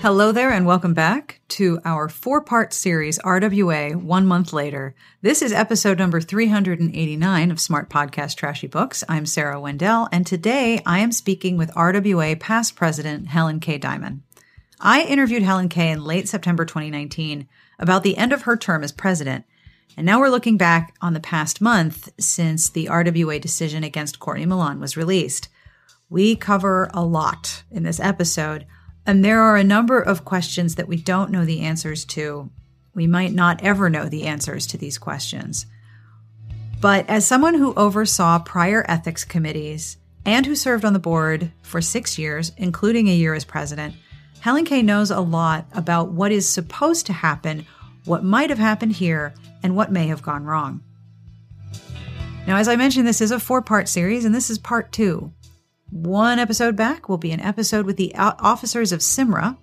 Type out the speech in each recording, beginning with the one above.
Hello there, and welcome back to our four part series, RWA One Month Later. This is episode number 389 of Smart Podcast Trashy Books. I'm Sarah Wendell, and today I am speaking with RWA past president HelenKay Dimon. I interviewed HelenKay in late September 2019 about the end of her term as president, and now we're looking back on the past month since the RWA decision against Courtney Milan was released. We cover a lot in this episode and there are a number of questions that we don't know the answers to. We might not ever know the answers to these questions. But as someone who oversaw prior ethics committees and who served on the board for six years, including a year as president, HelenKay knows a lot about what is supposed to happen, what might have happened here, and what may have gone wrong. Now, as I mentioned, this is a four part series, and this is part two. One episode back will be an episode with the officers of CIMRWA.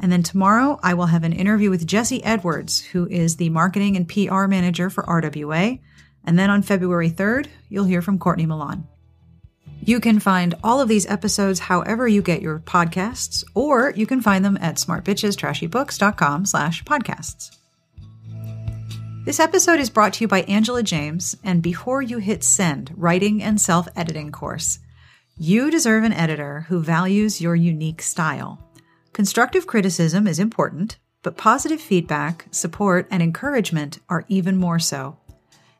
And then tomorrow, I will have an interview with Jessie Edwards, who is the marketing and PR manager for RWA. And then on February 3rd, you'll hear from Courtney Milan. You can find all of these episodes however you get your podcasts, or you can find them at smartbitchestrashybooks.com slash podcasts. This episode is brought to you by Angela James and Before You Hit Send, Writing and Self-Editing course. You deserve an editor who values your unique style. Constructive criticism is important, but positive feedback, support, and encouragement are even more so.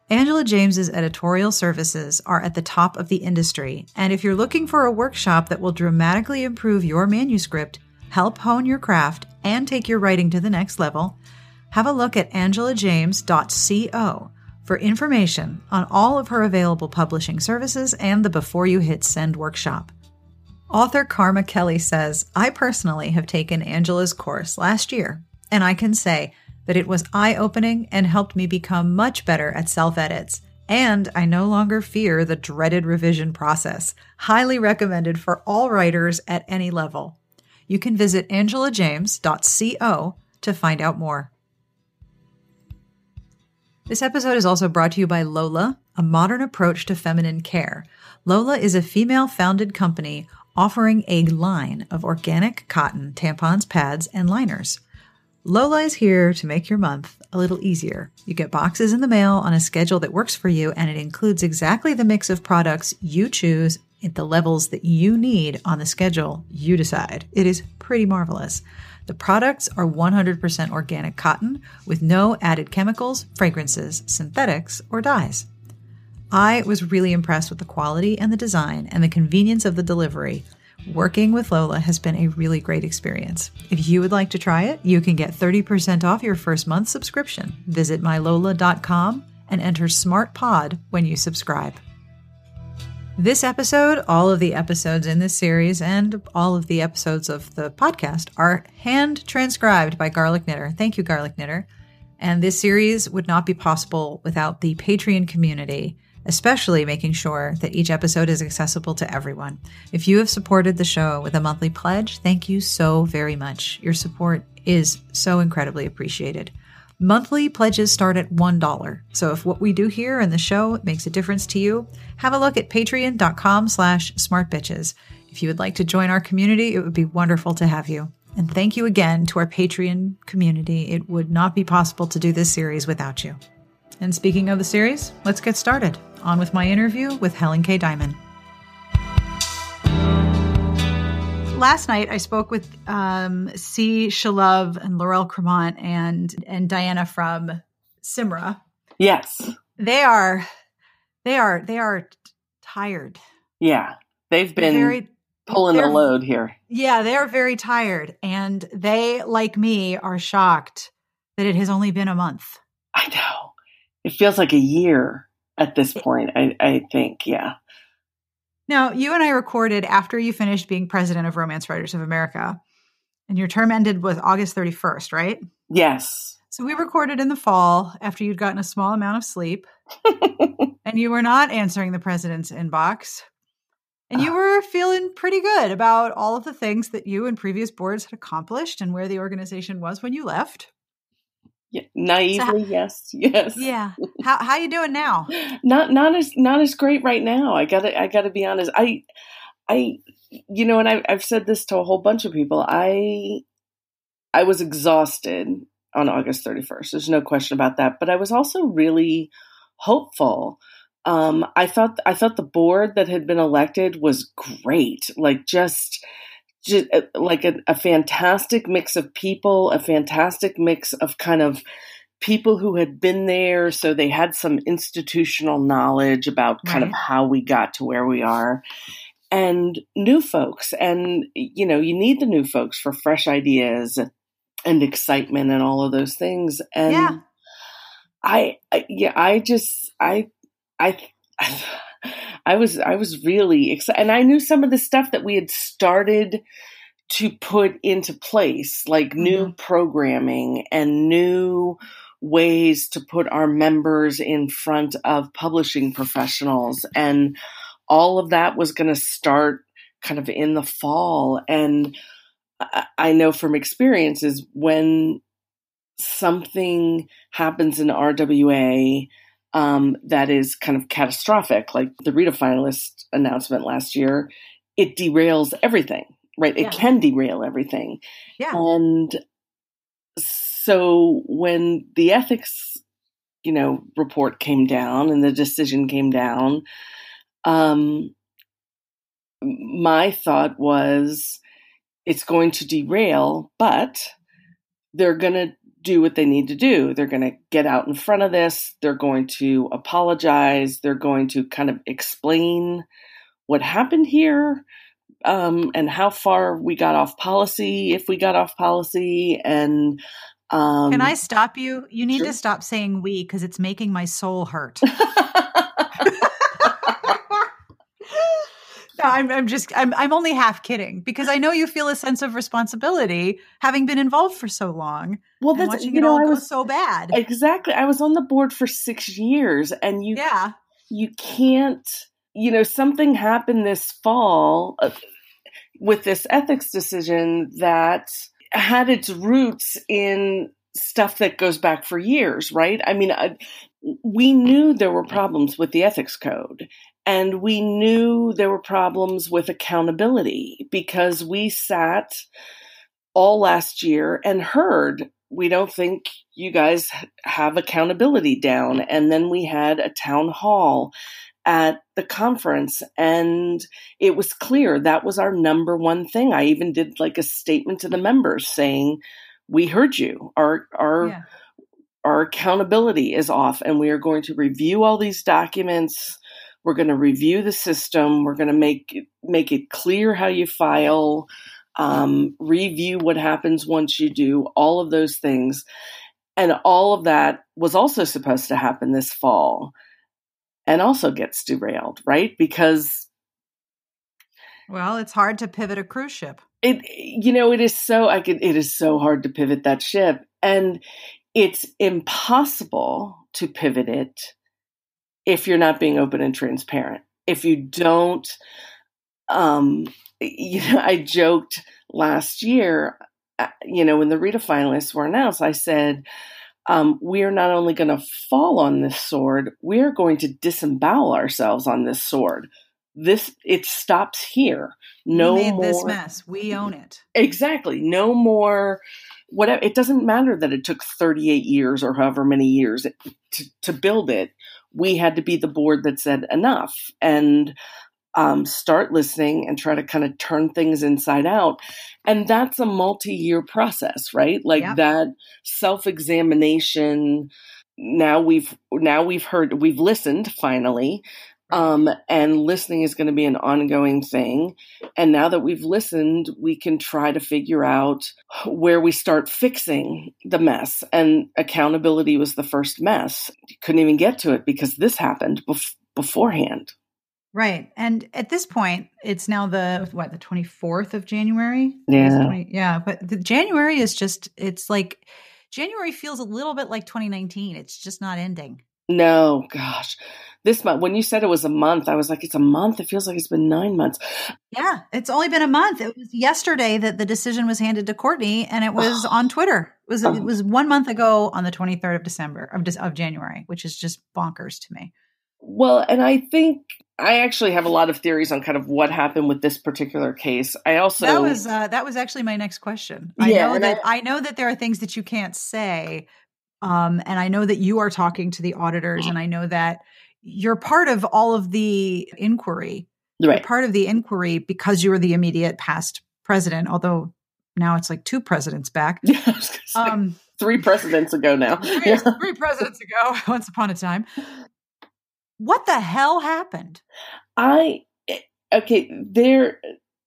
Angela James's editorial services are at the top of the industry, and if you're looking for a workshop that will dramatically improve your manuscript, help hone your craft, and take your writing to the next level, have a look at angelajames.co for information on all of her available publishing services and the Before You Hit Send workshop. Author Karma Kelly says, I personally have taken Angela's course last year, and I can say that it was eye opening and helped me become much better at self edits. And I no longer fear the dreaded revision process. Highly recommended for all writers at any level. You can visit angelajames.co to find out more. This episode is also brought to you by Lola, a modern approach to feminine care. Lola is a female founded company offering a line of organic cotton tampons, pads, and liners. Lola is here to make your month a little easier. You get boxes in the mail on a schedule that works for you, and it includes exactly the mix of products you choose at the levels that you need on the schedule you decide. It is pretty marvelous. The products are 100% organic cotton with no added chemicals, fragrances, synthetics, or dyes. I was really impressed with the quality and the design and the convenience of the delivery. Working with Lola has been a really great experience. If you would like to try it, you can get 30% off your first month subscription. Visit mylola.com and enter SmartPod when you subscribe. This episode, all of the episodes in this series, and all of the episodes of the podcast are hand transcribed by Garlic Knitter. Thank you, Garlic Knitter. And this series would not be possible without the Patreon community, especially making sure that each episode is accessible to everyone. If you have supported the show with a monthly pledge, thank you so very much. Your support is so incredibly appreciated. Monthly pledges start at $1. So if what we do here in the show makes a difference to you, have a look at patreon.com slash smartbitches. If you would like to join our community, it would be wonderful to have you. And thank you again to our Patreon community. It would not be possible to do this series without you. And speaking of the series, let's get started. On with my interview with HelenKay Dimon. Last night I spoke with um, C Chilove and Laurel Cremant and and Diana from CIMRWA. Yes, they are. They are. They are tired. Yeah, they've been very, pulling the load here. Yeah, they are very tired, and they, like me, are shocked that it has only been a month. I know. It feels like a year at this point. I, I think. Yeah. Now, you and I recorded after you finished being president of Romance Writers of America, and your term ended with August 31st, right? Yes. So we recorded in the fall after you'd gotten a small amount of sleep, and you were not answering the president's inbox. And you ah. were feeling pretty good about all of the things that you and previous boards had accomplished and where the organization was when you left. Yeah, naively, so, yes, yes. Yeah. How how you doing now? not not as not as great right now. I gotta I gotta be honest. I I you know, and I, I've said this to a whole bunch of people. I I was exhausted on August 31st. There's no question about that. But I was also really hopeful. Um, I thought I thought the board that had been elected was great. Like just just uh, like a, a fantastic mix of people, a fantastic mix of kind of people who had been there, so they had some institutional knowledge about kind right. of how we got to where we are, and new folks. And, you know, you need the new folks for fresh ideas and excitement and all of those things. And yeah. I, I yeah, I just, I, I, I was, I was really excited. And I knew some of the stuff that we had started to put into place, like mm-hmm. new programming and new ways to put our members in front of publishing professionals. And all of that was going to start kind of in the fall. And I know from experiences when something happens in RWA um, that is kind of catastrophic, like the Rita finalist announcement last year, it derails everything, right? Yeah. It can derail everything. Yeah. And so when the ethics, you know, report came down and the decision came down, um, my thought was it's going to derail, but they're going to do what they need to do. They're going to get out in front of this. They're going to apologize. They're going to kind of explain what happened here um, and how far we got off policy, if we got off policy, and um, Can I stop you? You need sure. to stop saying we because it's making my soul hurt. No, I'm, I'm just I'm I'm only half kidding because I know you feel a sense of responsibility having been involved for so long. Well, that's watching you it know, all I was, so bad. Exactly. I was on the board for six years, and you yeah you can't you know something happened this fall uh, with this ethics decision that had its roots in stuff that goes back for years, right? I mean, I, we knew there were problems with the ethics code, and we knew there were problems with accountability because we sat all last year and heard we don't think you guys have accountability down. And then we had a town hall at the conference and it was clear that was our number one thing. I even did like a statement to the members saying, we heard you. Our, our, yeah. our accountability is off and we are going to review all these documents. We're going to review the system. We're going to make, make it clear how you file, um, review what happens once you do all of those things. And all of that was also supposed to happen this fall and also gets derailed, right? Because well, it's hard to pivot a cruise ship. It you know, it is so I could it is so hard to pivot that ship and it's impossible to pivot it if you're not being open and transparent. If you don't um you know, I joked last year, uh, you know, when the Rita finalists were announced, I said, um, we are not only going to fall on this sword, we are going to disembowel ourselves on this sword. This it stops here. No more, this mess. We own it. Exactly. No more. Whatever. It doesn't matter that it took 38 years or however many years to, to build it. We had to be the board that said enough and um, start listening and try to kind of turn things inside out. And that's a multi year process, right? Like yeah. that self examination. Now we've now we've heard we've listened finally. Um, and listening is going to be an ongoing thing. And now that we've listened, we can try to figure out where we start fixing the mess. And accountability was the first mess. Couldn't even get to it because this happened bef- beforehand. Right. And at this point, it's now the what, the 24th of January? Yeah. 20, yeah, but the January is just it's like January feels a little bit like 2019. It's just not ending. No, gosh. This month, when you said it was a month, I was like, it's a month. It feels like it's been nine months. Yeah, it's only been a month. It was yesterday that the decision was handed to Courtney, and it was on Twitter. It was it um, was one month ago on the 23rd of December of of January, which is just bonkers to me. Well, and I think I actually have a lot of theories on kind of what happened with this particular case. I also that was uh, that was actually my next question. I yeah, know that I, I, know that there are things that you can't say, um, and I know that you are talking to the auditors, and I know that you're part of all of the inquiry. Right. You're part of the inquiry because you were the immediate past president, although now it's like two presidents back. Um, three presidents ago now. Three, yeah. three presidents ago, once upon a time. What the hell happened? I eh, okay, there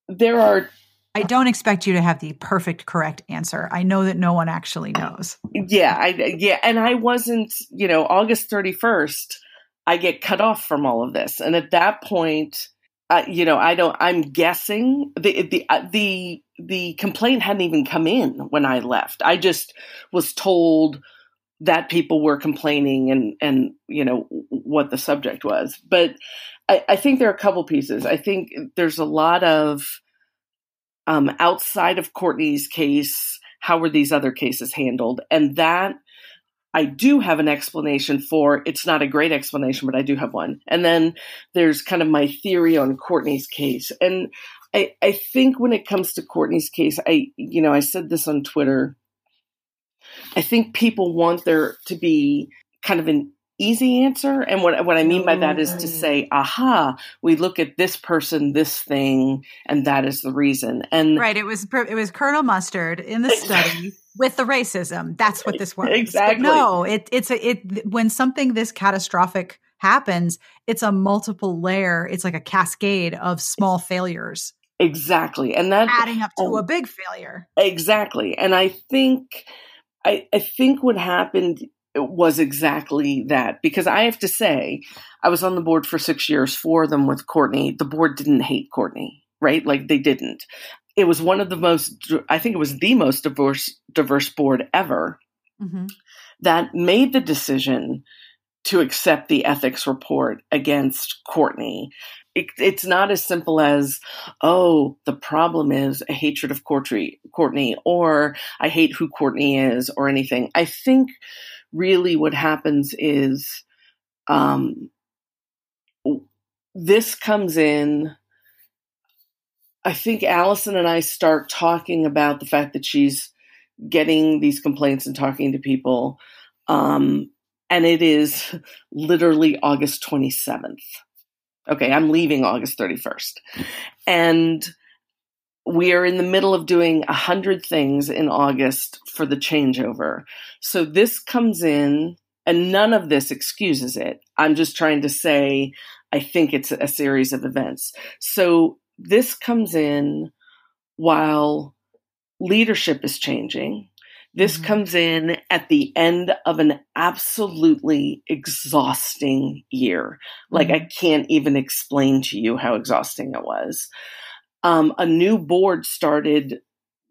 there are I don't expect you to have the perfect correct answer. I know that no one actually knows. Yeah, I yeah, and I wasn't, you know, August 31st, I get cut off from all of this. And at that point, uh, you know, I don't. I'm guessing the the uh, the the complaint hadn't even come in when I left. I just was told that people were complaining and and you know what the subject was. But I, I think there are a couple pieces. I think there's a lot of um, outside of Courtney's case. How were these other cases handled? And that I do have an explanation for. It's not a great explanation, but I do have one. And then there's kind of my theory on Courtney's case. And I, I think when it comes to Courtney's case, I, you know, I said this on Twitter. I think people want there to be kind of an easy answer. And what, what I mean by that is to mm. say, aha, we look at this person, this thing, and that is the reason. And right. It was, it was Colonel Mustard in the study with the racism. That's what this was. Exactly. But no, it, it's a, it, when something this catastrophic happens, it's a multiple layer. It's like a cascade of small failures. Exactly. And that adding up to um, a big failure. Exactly. And I think, I, I think what happened was exactly that because I have to say, I was on the board for six years, four of them with Courtney. The board didn't hate Courtney, right? Like they didn't it was one of the most i think it was the most diverse diverse board ever mm-hmm. that made the decision to accept the ethics report against courtney it, it's not as simple as oh the problem is a hatred of courtney courtney or i hate who courtney is or anything i think really what happens is um, this comes in I think Allison and I start talking about the fact that she's getting these complaints and talking to people. Um, and it is literally August 27th. Okay, I'm leaving August 31st. And we are in the middle of doing a hundred things in August for the changeover. So this comes in, and none of this excuses it. I'm just trying to say, I think it's a series of events. So this comes in while leadership is changing. This mm-hmm. comes in at the end of an absolutely exhausting year. Like, mm-hmm. I can't even explain to you how exhausting it was. Um, a new board started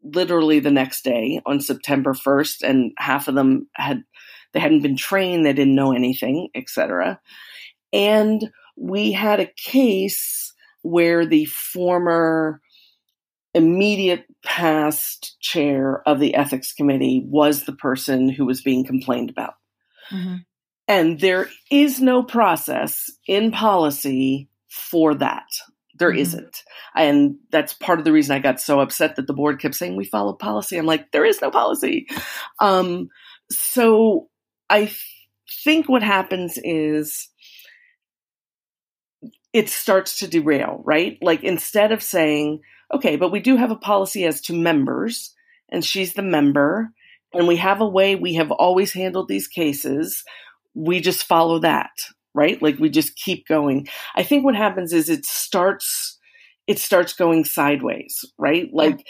literally the next day on September 1st, and half of them had they hadn't been trained, they didn't know anything, etc. And we had a case where the former immediate past chair of the ethics committee was the person who was being complained about. Mm-hmm. And there is no process in policy for that. There mm-hmm. not And that's part of the reason I got so upset that the board kept saying we follow policy. I'm like, there is no policy. Um, so I think what happens is it starts to derail, right? Like instead of saying, okay, but we do have a policy as to members, and she's the member, and we have a way we have always handled these cases, we just follow that, right? Like we just keep going. I think what happens is it starts it starts going sideways, right? Like yeah.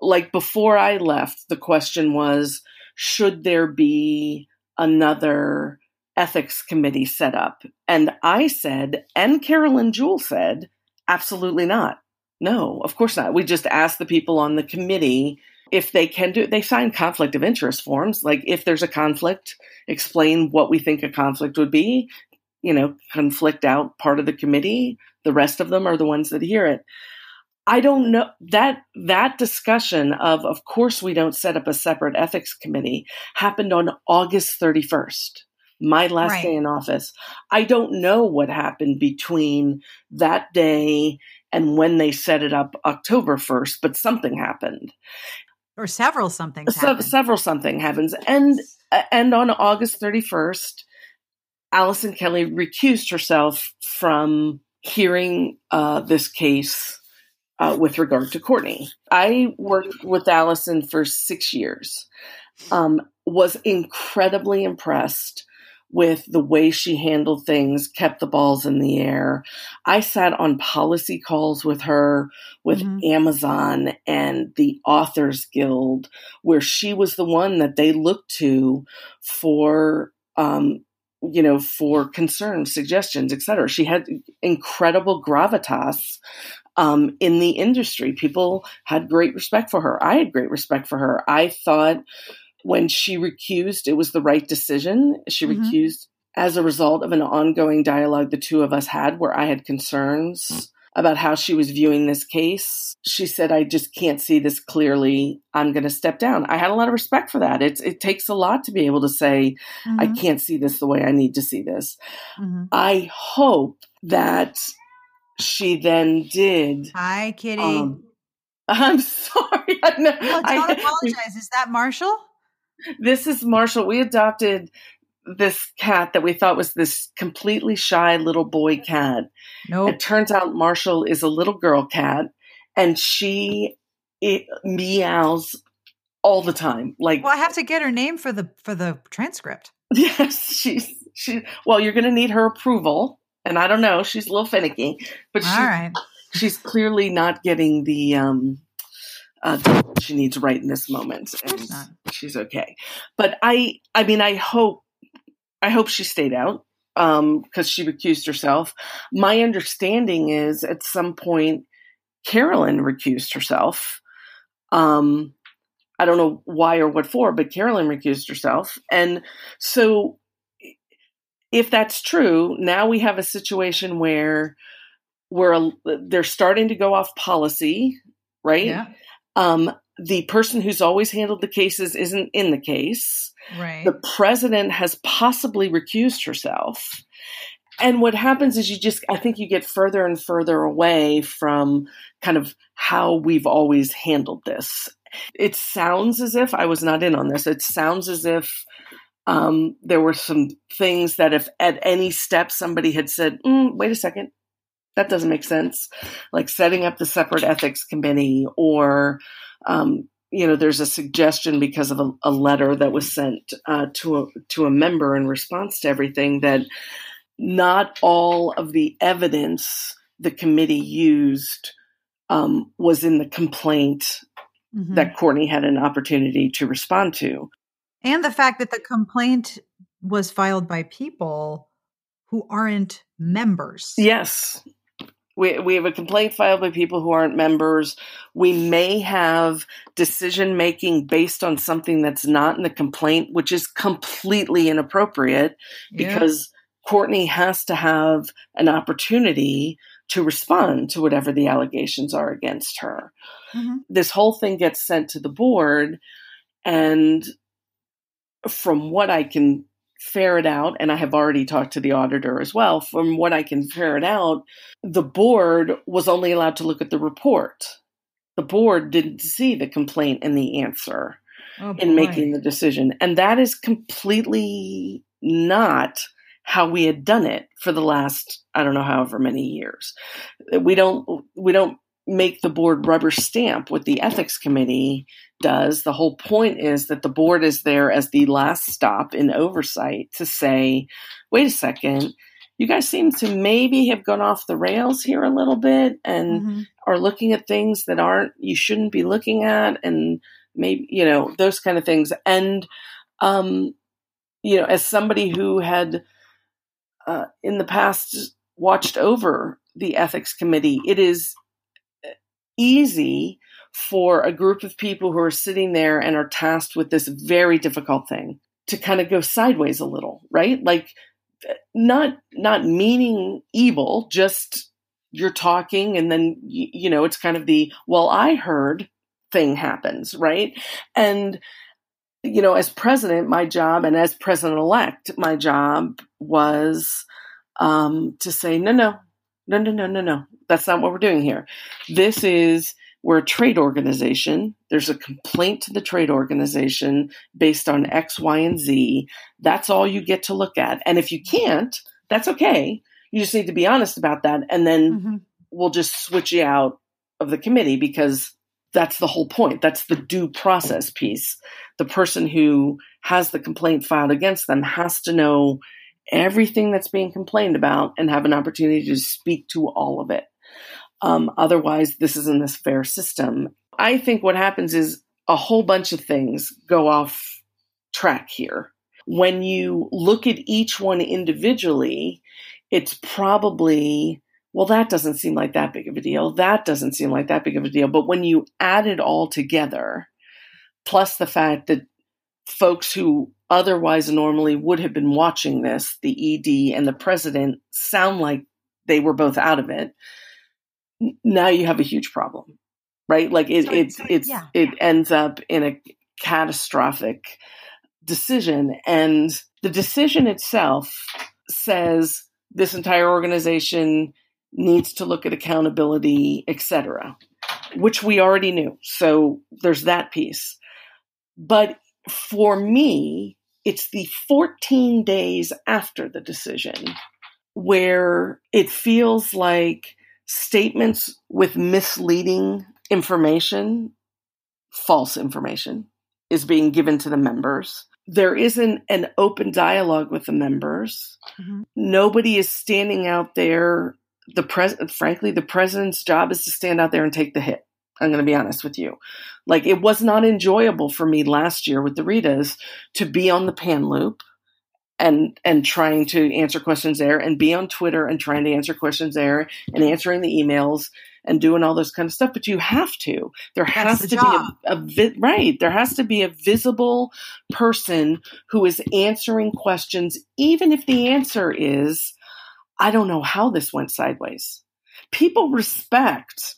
like before I left, the question was should there be another ethics committee set up? And I said, and Carolyn Jewell said, absolutely not. No, of course not. We just asked the people on the committee if they can do it. They sign conflict of interest forms. Like if there's a conflict, explain what we think a conflict would be, you know, conflict out part of the committee. The rest of them are the ones that hear it. I don't know that that discussion of of course we don't set up a separate ethics committee happened on August 31st my last Right. day in office. I don't know what happened between that day and when they set it up October 1st, but something happened. Or several Se- happened. several something happens. And uh, and on August 31st, Allison Kelly recused herself from hearing uh, this case uh, with regard to Courtney. I worked with Allison for six years. Um, was incredibly impressed with the way she handled things, kept the balls in the air. I sat on policy calls with her, with Mhm. Amazon and the Authors Guild, where she was the one that they looked to for, um, you know, for concerns, suggestions, etc. She had incredible gravitas um, in the industry. People had great respect for her. I had great respect for her. I thought when she recused, it was the right decision. She Mhm. recused as a result of an ongoing dialogue the two of us had where I had concerns about how she was viewing this case. She said, I just can't see this clearly. I'm going to step down. I had a lot of respect for that. It's, it takes a lot to be able to say, I Mhm. can't see this the way I need to see this. Mhm. I hope that she then did. Hi, Kitty. Um, I'm sorry. I know. no, don't I- apologize. Is that Marshall? this is Marshall. We adopted this cat that we thought was this completely shy little boy cat. Nope. It turns out Marshall is a little girl cat, and she it meows all the time. Like Well, I have to get her name for the for the transcript. yes, she's she. Well, you're going to need her approval, and I don't know. She's a little finicky, but she, All right. she's clearly not getting the um uh she needs right in this moment and she's okay but i i mean i hope i hope she stayed out um because she recused herself my understanding is at some point carolyn recused herself um i don't know why or what for but carolyn recused herself and so if that's true now we have a situation where we're they're starting to go off policy right Yeah. um, the person who's always handled the cases isn't in the case. Right. The president has possibly recused herself. And what happens is you just, I think you get further and further away from kind of how we've always handled this. It sounds as if I was not in on this. It sounds as if um, there were some things that if at any step somebody had said, mm, wait a second, that doesn't make sense. Like setting up the separate ethics committee, or, um, you know, there's a suggestion because of a, a letter that was sent uh, to a to a member in response to everything that not all of the evidence the committee used um, was in the complaint Mhm. that Courtney had an opportunity to respond to. and the fact that the complaint was filed by people who aren't members. Yes. We, we have a complaint filed by people who aren't members. We may have decision making based on something that's not in the complaint, which is completely inappropriate Yeah. because Courtney has to have an opportunity to respond to whatever the allegations are against her. Mhm. This whole thing gets sent to the board, and from what I can ferret out, and I have already talked to the auditor as well, from what I can ferret out, the board was only allowed to look at the report. The board didn't see the complaint and the answer Oh, in making the decision. And that is completely not how we had done it for the last, I don't know, however many years. We don't, we don't make the board rubber stamp what the ethics committee does. The whole point is that the board is there as the last stop in oversight to say, wait a second, you guys seem to maybe have gone off the rails here a little bit and Mhm. are looking at things that aren't you shouldn't be looking at and maybe you know those kind of things and um you know as somebody who had uh, in the past watched over the ethics committee it is easy for a group of people who are sitting there and are tasked with this very difficult thing to kind of go sideways a little right like not not meaning evil just you're talking and then you, you know it's kind of the well i heard thing happens right and you know, as president, my job and as president elect, my job was um, to say, no, no, no, no, no, no, no. That's not what we're doing here. This is, we're a trade organization. There's a complaint to the trade organization based on X, Y, and Z. That's all you get to look at. And if you can't, that's okay. You just need to be honest about that. And then mm-hmm. we'll just switch you out of the committee because that's the whole point. That's the due process piece. The person who has the complaint filed against them has to know everything that's being complained about and have an opportunity to speak to all of it. Um, otherwise, this isn't this fair system. I think what happens is a whole bunch of things go off track here. When you look at each one individually, it's probably well, that doesn't seem like that big of a deal. That doesn't seem like that big of a deal. But when you add it all together, plus the fact that folks who otherwise normally would have been watching this, the ED and the president, sound like they were both out of it, now you have a huge problem, right? Like it, it, so, it's, yeah. it ends up in a catastrophic decision. And the decision itself says this entire organization needs to look at accountability, etc., which we already knew. So there's that piece. But for me, it's the 14 days after the decision where it feels like statements with misleading information, false information, is being given to the members. There isn't an open dialogue with the members. Mm-hmm. Nobody is standing out there the pres frankly the president's job is to stand out there and take the hit i'm going to be honest with you like it was not enjoyable for me last year with the ritas to be on the pan loop and and trying to answer questions there and be on twitter and trying to answer questions there and answering the emails and doing all this kind of stuff but you have to there has to job. be a, a vi- right there has to be a visible person who is answering questions even if the answer is I don't know how this went sideways. People respect.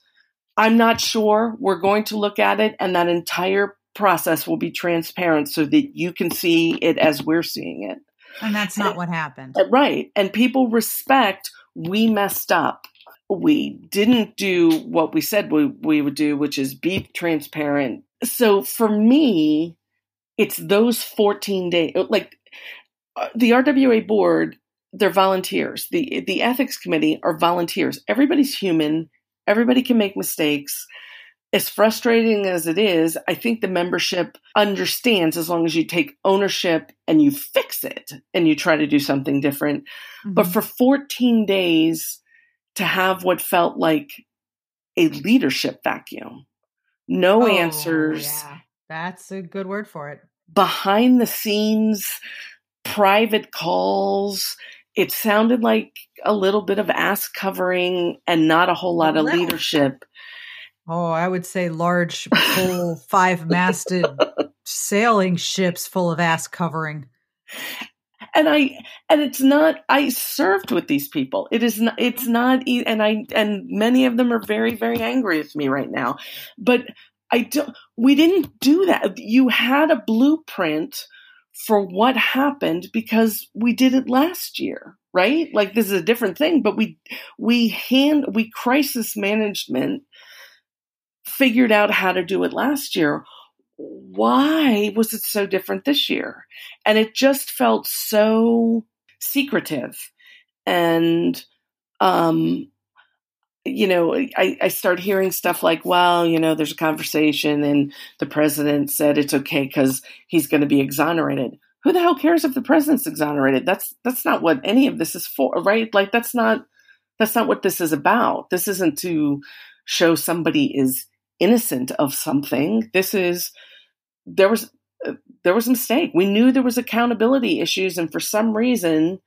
I'm not sure. We're going to look at it, and that entire process will be transparent so that you can see it as we're seeing it. And that's not and, what happened. Right. And people respect we messed up. We didn't do what we said we, we would do, which is be transparent. So for me, it's those 14 days. Like uh, the RWA board they're volunteers. The the ethics committee are volunteers. Everybody's human. Everybody can make mistakes. As frustrating as it is, I think the membership understands as long as you take ownership and you fix it and you try to do something different. Mm-hmm. But for 14 days to have what felt like a leadership vacuum, no oh, answers. Yeah. That's a good word for it. Behind the scenes, private calls, it sounded like a little bit of ass covering and not a whole lot of leadership. Oh, I would say large, full, five masted sailing ships full of ass covering. And I, and it's not, I served with these people. It is not, it's not, and I, and many of them are very, very angry with me right now. But I don't, we didn't do that. You had a blueprint for what happened because we did it last year, right? Like this is a different thing, but we we hand we crisis management figured out how to do it last year. Why was it so different this year? And it just felt so secretive and um you know, I, I start hearing stuff like, well, you know, there's a conversation and the president said it's okay because he's going to be exonerated. Who the hell cares if the president's exonerated? That's that's not what any of this is for, right? Like that's not that's not what this is about. This isn't to show somebody is innocent of something. This is there was there was a mistake. We knew there was accountability issues, and for some reason,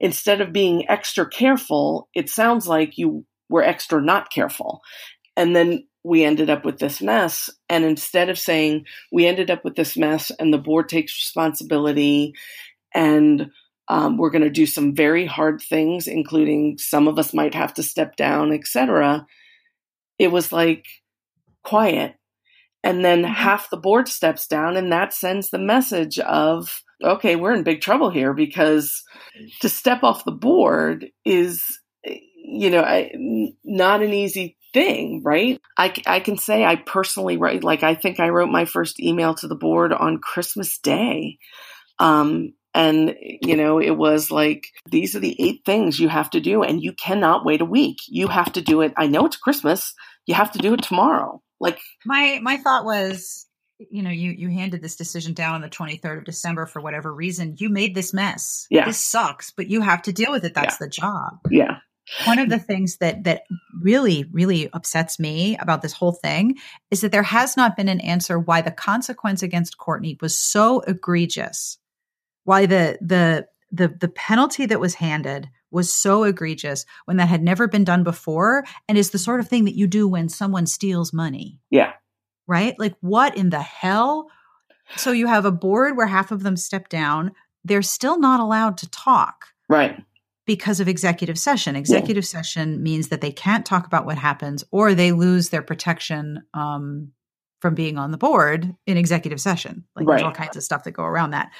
instead of being extra careful, it sounds like you were extra not careful. And then we ended up with this mess. And instead of saying we ended up with this mess and the board takes responsibility and um, we're going to do some very hard things, including some of us might have to step down, etc. It was like quiet. And then mm-hmm. half the board steps down, and that sends the message of, okay, we're in big trouble here because to step off the board is, you know, not an easy thing, right? I, I can say I personally write, like, I think I wrote my first email to the board on Christmas Day. Um, and, you know, it was like, these are the eight things you have to do, and you cannot wait a week. You have to do it. I know it's Christmas. You have to do it tomorrow. Like, my, my thought was, you know, you, you handed this decision down on the 23rd of December for whatever reason. You made this mess. Yeah. This sucks, but you have to deal with it. That's yeah. the job. Yeah. One of the things that that really really upsets me about this whole thing is that there has not been an answer why the consequence against Courtney was so egregious. Why the the the the penalty that was handed was so egregious when that had never been done before and is the sort of thing that you do when someone steals money. Yeah. Right? Like what in the hell? So you have a board where half of them step down, they're still not allowed to talk. Right because of executive session. Executive yeah. session means that they can't talk about what happens or they lose their protection um, from being on the board in executive session. Like right. there's all kinds of stuff that go around that.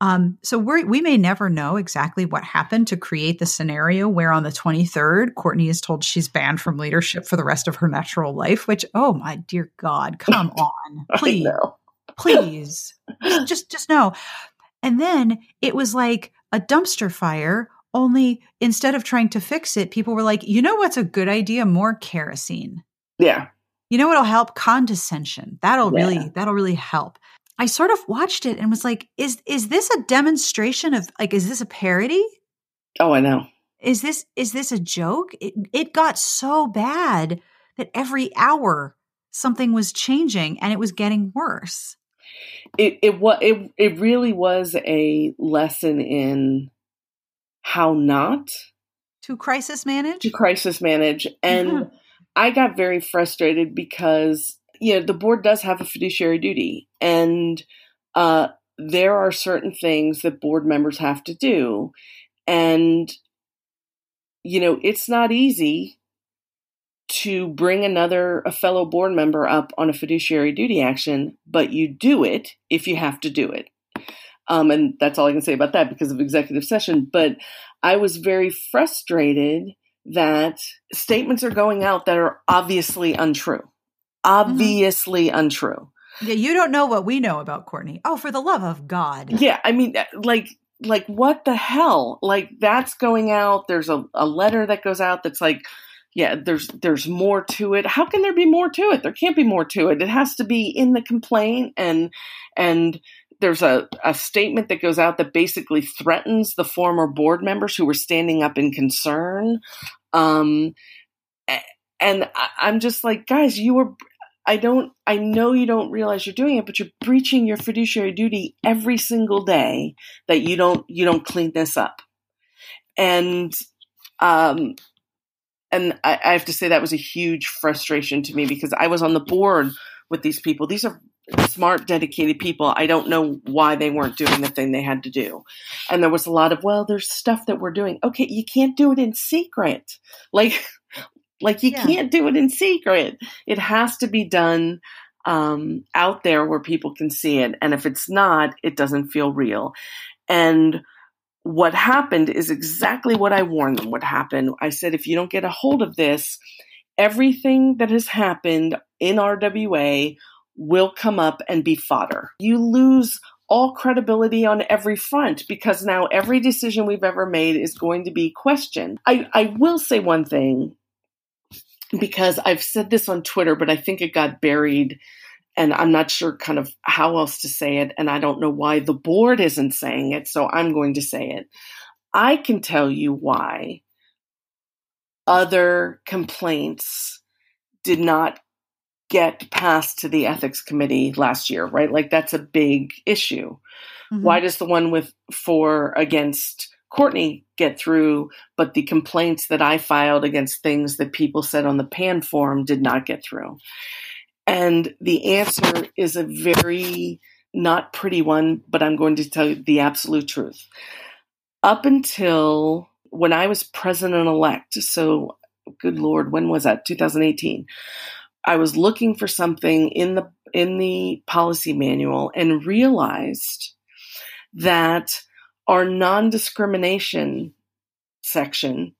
Um, so we we may never know exactly what happened to create the scenario where on the 23rd, Courtney is told she's banned from leadership for the rest of her natural life, which, oh my dear God, come on, please, please, just, just know. And then it was like a dumpster fire only instead of trying to fix it, people were like, you know what's a good idea? More kerosene. Yeah. You know what'll help? Condescension. That'll yeah. really, that'll really help. I sort of watched it and was like, is is this a demonstration of like, is this a parody? Oh, I know. Is this is this a joke? It it got so bad that every hour something was changing and it was getting worse. It it was it it really was a lesson in how not to crisis manage to crisis manage and mm-hmm. i got very frustrated because you know the board does have a fiduciary duty and uh, there are certain things that board members have to do and you know it's not easy to bring another a fellow board member up on a fiduciary duty action but you do it if you have to do it um, and that's all I can say about that because of executive session. But I was very frustrated that statements are going out that are obviously untrue. Obviously mm-hmm. untrue. Yeah, you don't know what we know about Courtney. Oh, for the love of God. Yeah, I mean, uh, like, like what the hell? Like that's going out. There's a, a letter that goes out that's like, yeah, there's there's more to it. How can there be more to it? There can't be more to it. It has to be in the complaint and and there's a, a statement that goes out that basically threatens the former board members who were standing up in concern. Um, and I'm just like, guys, you were, I don't, I know you don't realize you're doing it, but you're breaching your fiduciary duty every single day that you don't, you don't clean this up. And, um, and I, I have to say that was a huge frustration to me because I was on the board with these people. These are smart, dedicated people. I don't know why they weren't doing the thing they had to do. And there was a lot of, well, there's stuff that we're doing. Okay, you can't do it in secret. Like, like you yeah. can't do it in secret. It has to be done um, out there where people can see it. And if it's not, it doesn't feel real. And what happened is exactly what I warned them would happen. I said, if you don't get a hold of this, everything that has happened in RWA will come up and be fodder. You lose all credibility on every front because now every decision we've ever made is going to be questioned. I, I will say one thing because I've said this on Twitter, but I think it got buried and I'm not sure kind of how else to say it. And I don't know why the board isn't saying it. So I'm going to say it. I can tell you why other complaints did not get passed to the ethics committee last year, right? Like that's a big issue. Mm-hmm. Why does the one with for against Courtney get through, but the complaints that I filed against things that people said on the PAN forum did not get through? And the answer is a very not pretty one, but I'm going to tell you the absolute truth. Up until when I was president elect, so good Lord, when was that? 2018. I was looking for something in the in the policy manual and realized that our non-discrimination section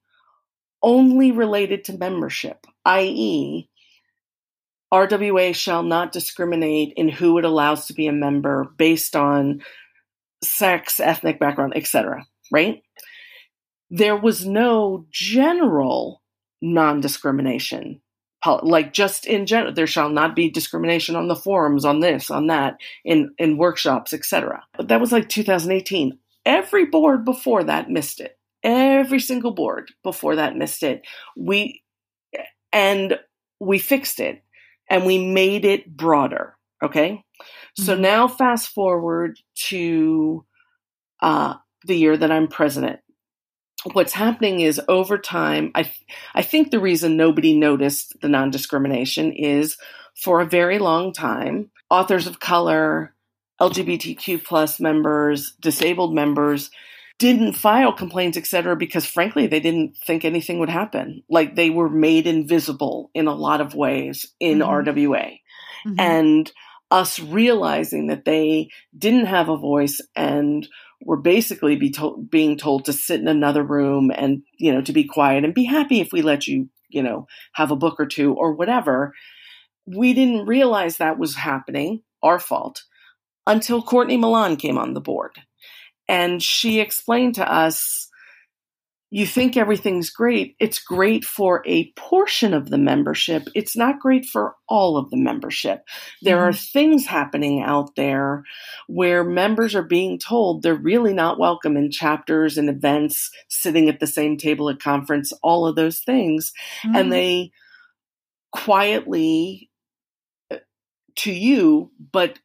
only related to membership, i.e., RWA shall not discriminate in who it allows to be a member based on sex, ethnic background, etc. Right? There was no general non-discrimination like just in general there shall not be discrimination on the forums on this on that in in workshops etc but that was like 2018 every board before that missed it. Every single board before that missed it. We and we fixed it and we made it broader okay? Mm-hmm. so now fast forward to uh, the year that i'm president. What's happening is over time, I, I think the reason nobody noticed the non discrimination is for a very long time, authors of color, LGBTQ plus members, disabled members didn't file complaints, etc., because frankly, they didn't think anything would happen. Like they were made invisible in a lot of ways in mm-hmm. RWA. Mm-hmm. And us realizing that they didn't have a voice and were basically be to- being told to sit in another room and you know to be quiet and be happy if we let you you know have a book or two or whatever we didn't realize that was happening our fault until courtney milan came on the board and she explained to us you think everything's great. It's great for a portion of the membership. It's not great for all of the membership. There mm-hmm. are things happening out there where members are being told they're really not welcome in chapters and events, sitting at the same table at conference, all of those things. Mm-hmm. And they quietly uh, to you, but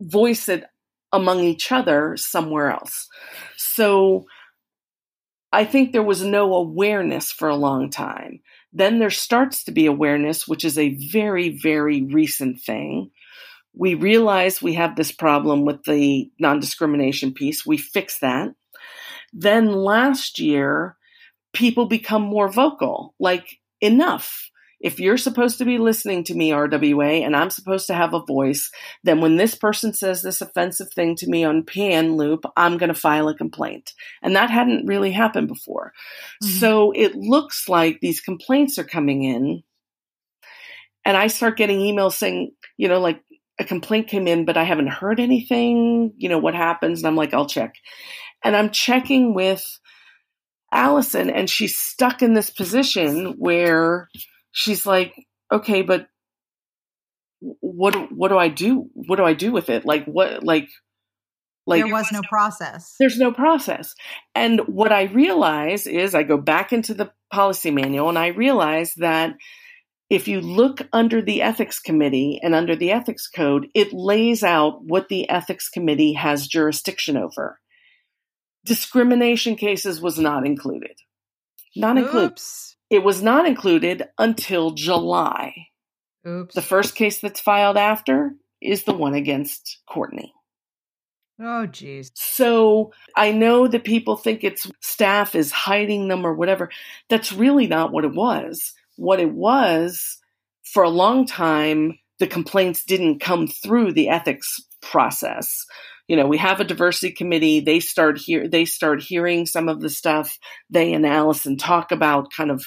voice it among each other somewhere else. So, I think there was no awareness for a long time. Then there starts to be awareness, which is a very, very recent thing. We realize we have this problem with the non discrimination piece. We fix that. Then last year, people become more vocal like, enough if you're supposed to be listening to me, RWA, and I'm supposed to have a voice, then when this person says this offensive thing to me on PAN Loop, I'm going to file a complaint. And that hadn't really happened before. Mm-hmm. So it looks like these complaints are coming in. And I start getting emails saying, you know, like a complaint came in, but I haven't heard anything. You know, what happens? And I'm like, I'll check. And I'm checking with Allison, and she's stuck in this position where she's like, okay, but what what do I do? What do I do with it? Like what like like there was no process. There's no process. And what I realize is I go back into the policy manual and I realize that if you look under the ethics committee and under the ethics code, it lays out what the ethics committee has jurisdiction over. Discrimination cases was not included. Not included. It was not included until July. Oops. The first case that's filed after is the one against Courtney. Oh, geez. So I know that people think it's staff is hiding them or whatever. That's really not what it was. What it was, for a long time, the complaints didn't come through the ethics process you know, we have a diversity committee. They start here, they start hearing some of the stuff. They and Allison talk about kind of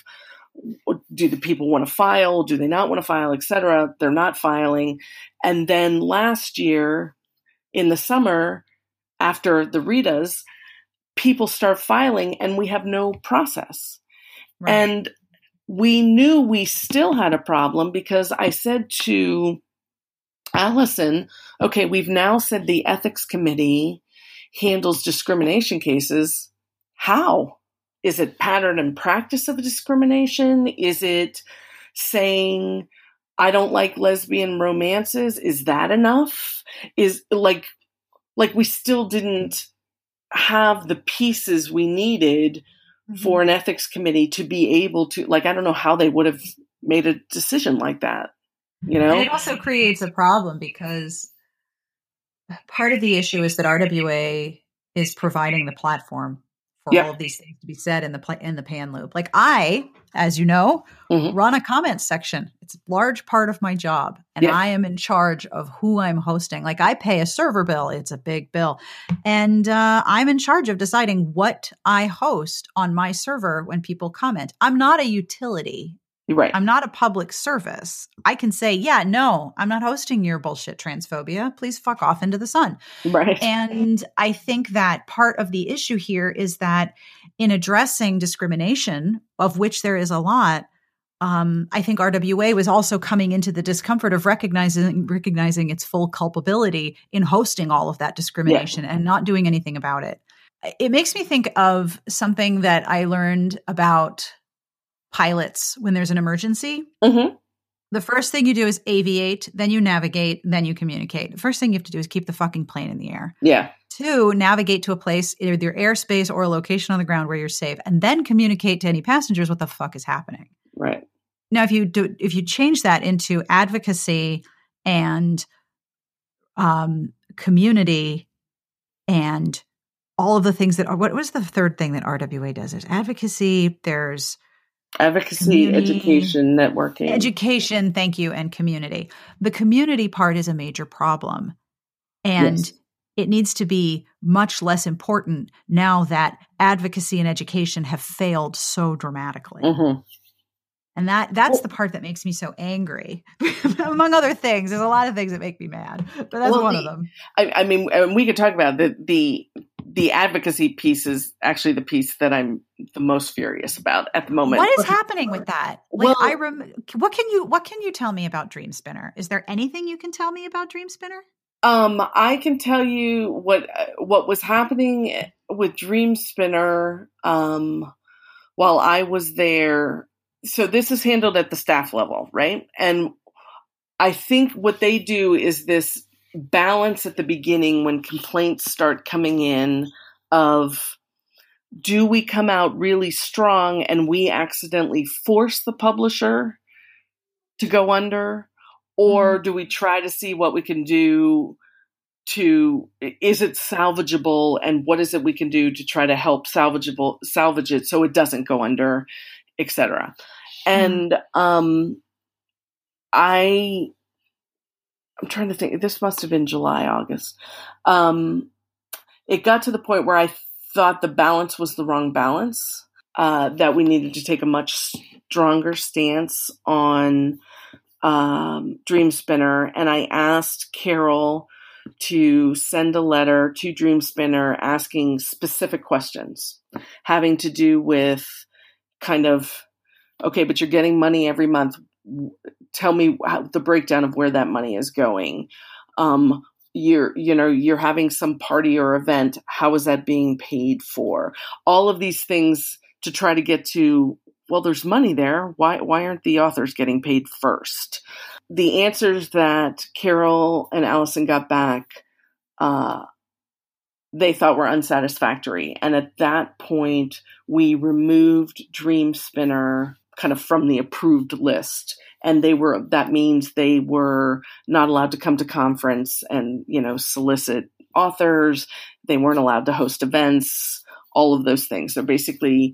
do the people want to file? Do they not want to file, etc. They're not filing. And then last year in the summer, after the Ritas, people start filing and we have no process. Right. And we knew we still had a problem because I said to Allison, okay, we've now said the ethics committee handles discrimination cases. How? Is it pattern and practice of discrimination? Is it saying, I don't like lesbian romances? Is that enough? Is like, like we still didn't have the pieces we needed mm-hmm. for an ethics committee to be able to, like, I don't know how they would have made a decision like that. You know, and it also creates a problem because part of the issue is that RWA is providing the platform for all of these things to be said in the these things to be said in the pan loop. Like I, as you know, mm-hmm. run a comments section. It's a large part of my job, and yeah. I am in charge of who I'm hosting. Like I pay a server bill; it's a big bill, and uh, I'm in charge of deciding what I host on my server when people comment. I'm not a utility. Right. I'm not a public service. I can say, yeah, no, I'm not hosting your bullshit transphobia. Please fuck off into the sun. Right. And I think that part of the issue here is that in addressing discrimination, of which there is a lot, um, I think RWA was also coming into the discomfort of recognizing recognizing its full culpability in hosting all of that discrimination yeah. and not doing anything about it. It makes me think of something that I learned about pilots when there's an emergency. Mm-hmm. The first thing you do is aviate, then you navigate, then you communicate. The first thing you have to do is keep the fucking plane in the air. Yeah. Two, navigate to a place, either your airspace or a location on the ground where you're safe, and then communicate to any passengers what the fuck is happening. Right. Now, if you do, if you change that into advocacy and um, community and all of the things that are, what was the third thing that RWA does? There's advocacy, there's advocacy, community, education, networking. Education, thank you, and community. The community part is a major problem. And yes. it needs to be much less important now that advocacy and education have failed so dramatically. Mm-hmm. And that that's well, the part that makes me so angry. Among other things, there's a lot of things that make me mad, but that's well, one the, of them. I, I mean, we could talk about the the the advocacy piece is actually the piece that I'm the most furious about at the moment. What is happening with that? Like, well, I rem- what can you what can you tell me about Dream Spinner? Is there anything you can tell me about Dream Spinner? Um, I can tell you what what was happening with Dream Spinner um, while I was there. So this is handled at the staff level, right? And I think what they do is this balance at the beginning when complaints start coming in of do we come out really strong and we accidentally force the publisher to go under or mm-hmm. do we try to see what we can do to is it salvageable and what is it we can do to try to help salvageable salvage it so it doesn't go under etc mm-hmm. and um i I'm trying to think. This must have been July, August. Um, it got to the point where I thought the balance was the wrong balance. Uh, that we needed to take a much stronger stance on um, Dream Spinner, and I asked Carol to send a letter to Dream Spinner asking specific questions having to do with kind of okay, but you're getting money every month. Tell me how, the breakdown of where that money is going. Um, you're you know you're having some party or event. How is that being paid for? All of these things to try to get to well there's money there. Why why aren't the authors getting paid first? The answers that carol and allison got back uh, they thought were unsatisfactory. And at that point we removed dream spinner kind of from the approved list. And they were that means they were not allowed to come to conference and you know solicit authors. They weren't allowed to host events all of those things. So basically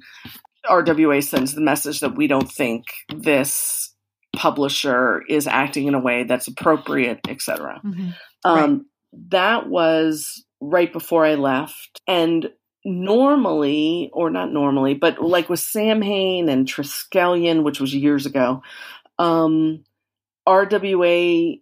rwa sends the message that we don't think this publisher is acting in a way that's appropriate etc mm-hmm. um, right. that was right before i left and normally, or not normally, but like with Samhain and Triskelion, which was years ago, um, RWA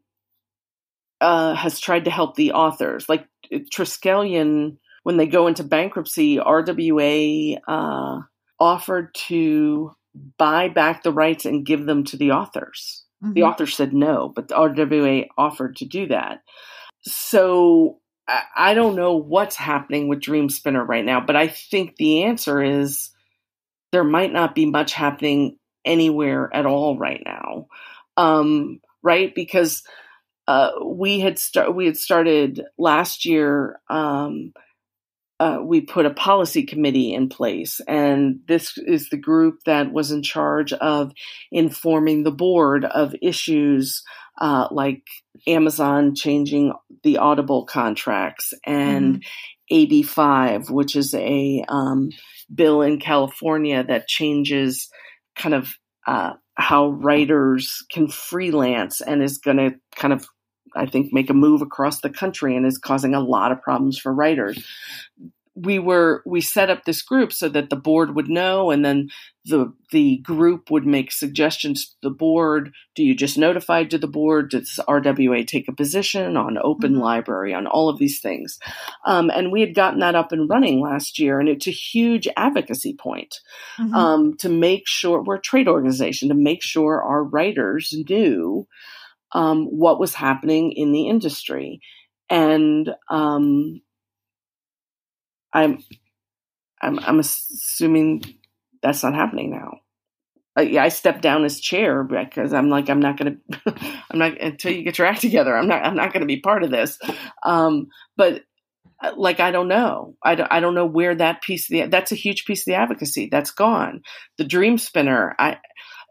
uh, has tried to help the authors. Like Triskelion, when they go into bankruptcy, RWA uh, offered to buy back the rights and give them to the authors. Mm-hmm. The authors said no, but the RWA offered to do that. So I don't know what's happening with Dream Spinner right now, but I think the answer is there might not be much happening anywhere at all right now, um, right? Because uh, we had we had started last year. Um, uh, we put a policy committee in place, and this is the group that was in charge of informing the board of issues uh, like Amazon changing the Audible contracts and mm-hmm. AB five, which is a um, bill in California that changes kind of uh, how writers can freelance and is going to kind of I think make a move across the country and is causing a lot of problems for writers we were we set up this group so that the board would know and then the the group would make suggestions to the board do you just notify to the board does rwa take a position on open mm-hmm. library on all of these things um, and we had gotten that up and running last year and it's a huge advocacy point mm-hmm. um, to make sure we're a trade organization to make sure our writers knew um, what was happening in the industry and um, I'm, I'm, I'm assuming that's not happening now. Yeah, I stepped down as chair because I'm like, I'm not to, I'm not until you get your act together. I'm not, I'm not to be part of this. Um, but uh, like, I don't know. I don't, I don't know where that piece of the, that's a huge piece of the advocacy that's gone. The dream spinner. I,